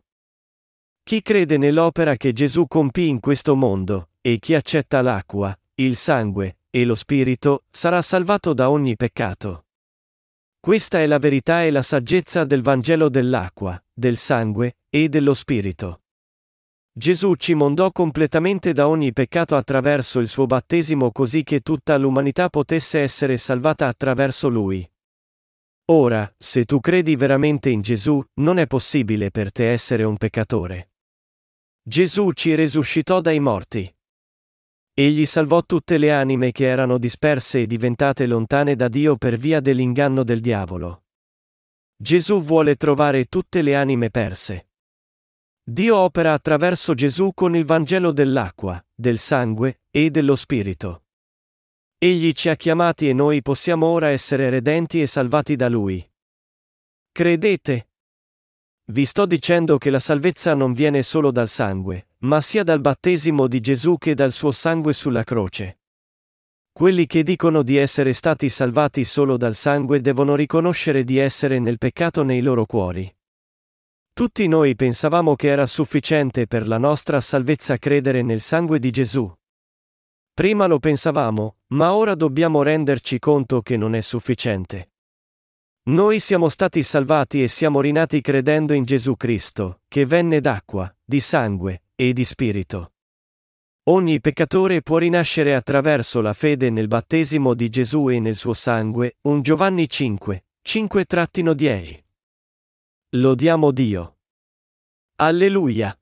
Speaker 1: Chi crede nell'opera che Gesù compì in questo mondo, e chi accetta l'acqua, il sangue, e lo Spirito, sarà salvato da ogni peccato. Questa è la verità e la saggezza del Vangelo dell'acqua, del sangue, e dello Spirito. Gesù ci mondò completamente da ogni peccato attraverso il suo battesimo così che tutta l'umanità potesse essere salvata attraverso lui. Ora, se tu credi veramente in Gesù, non è possibile per te essere un peccatore. Gesù ci risuscitò dai morti. Egli salvò tutte le anime che erano disperse e diventate lontane da Dio per via dell'inganno del diavolo. Gesù vuole trovare tutte le anime perse. Dio opera attraverso Gesù con il Vangelo dell'acqua, del sangue e dello Spirito. Egli ci ha chiamati e noi possiamo ora essere redenti e salvati da Lui. Credete? Vi sto dicendo che la salvezza non viene solo dal sangue, ma sia dal battesimo di Gesù che dal suo sangue sulla croce. Quelli che dicono di essere stati salvati solo dal sangue devono riconoscere di essere nel peccato nei loro cuori. Tutti noi pensavamo che era sufficiente per la nostra salvezza credere nel sangue di Gesù. Prima lo pensavamo, ma ora dobbiamo renderci conto che non è sufficiente. Noi siamo stati salvati e siamo rinati credendo in Gesù Cristo, che venne d'acqua, di sangue e di spirito. Ogni peccatore può rinascere attraverso la fede nel battesimo di Gesù e nel suo sangue, 1 Giovanni 5, 5-10. Lodiamo Dio. Alleluia.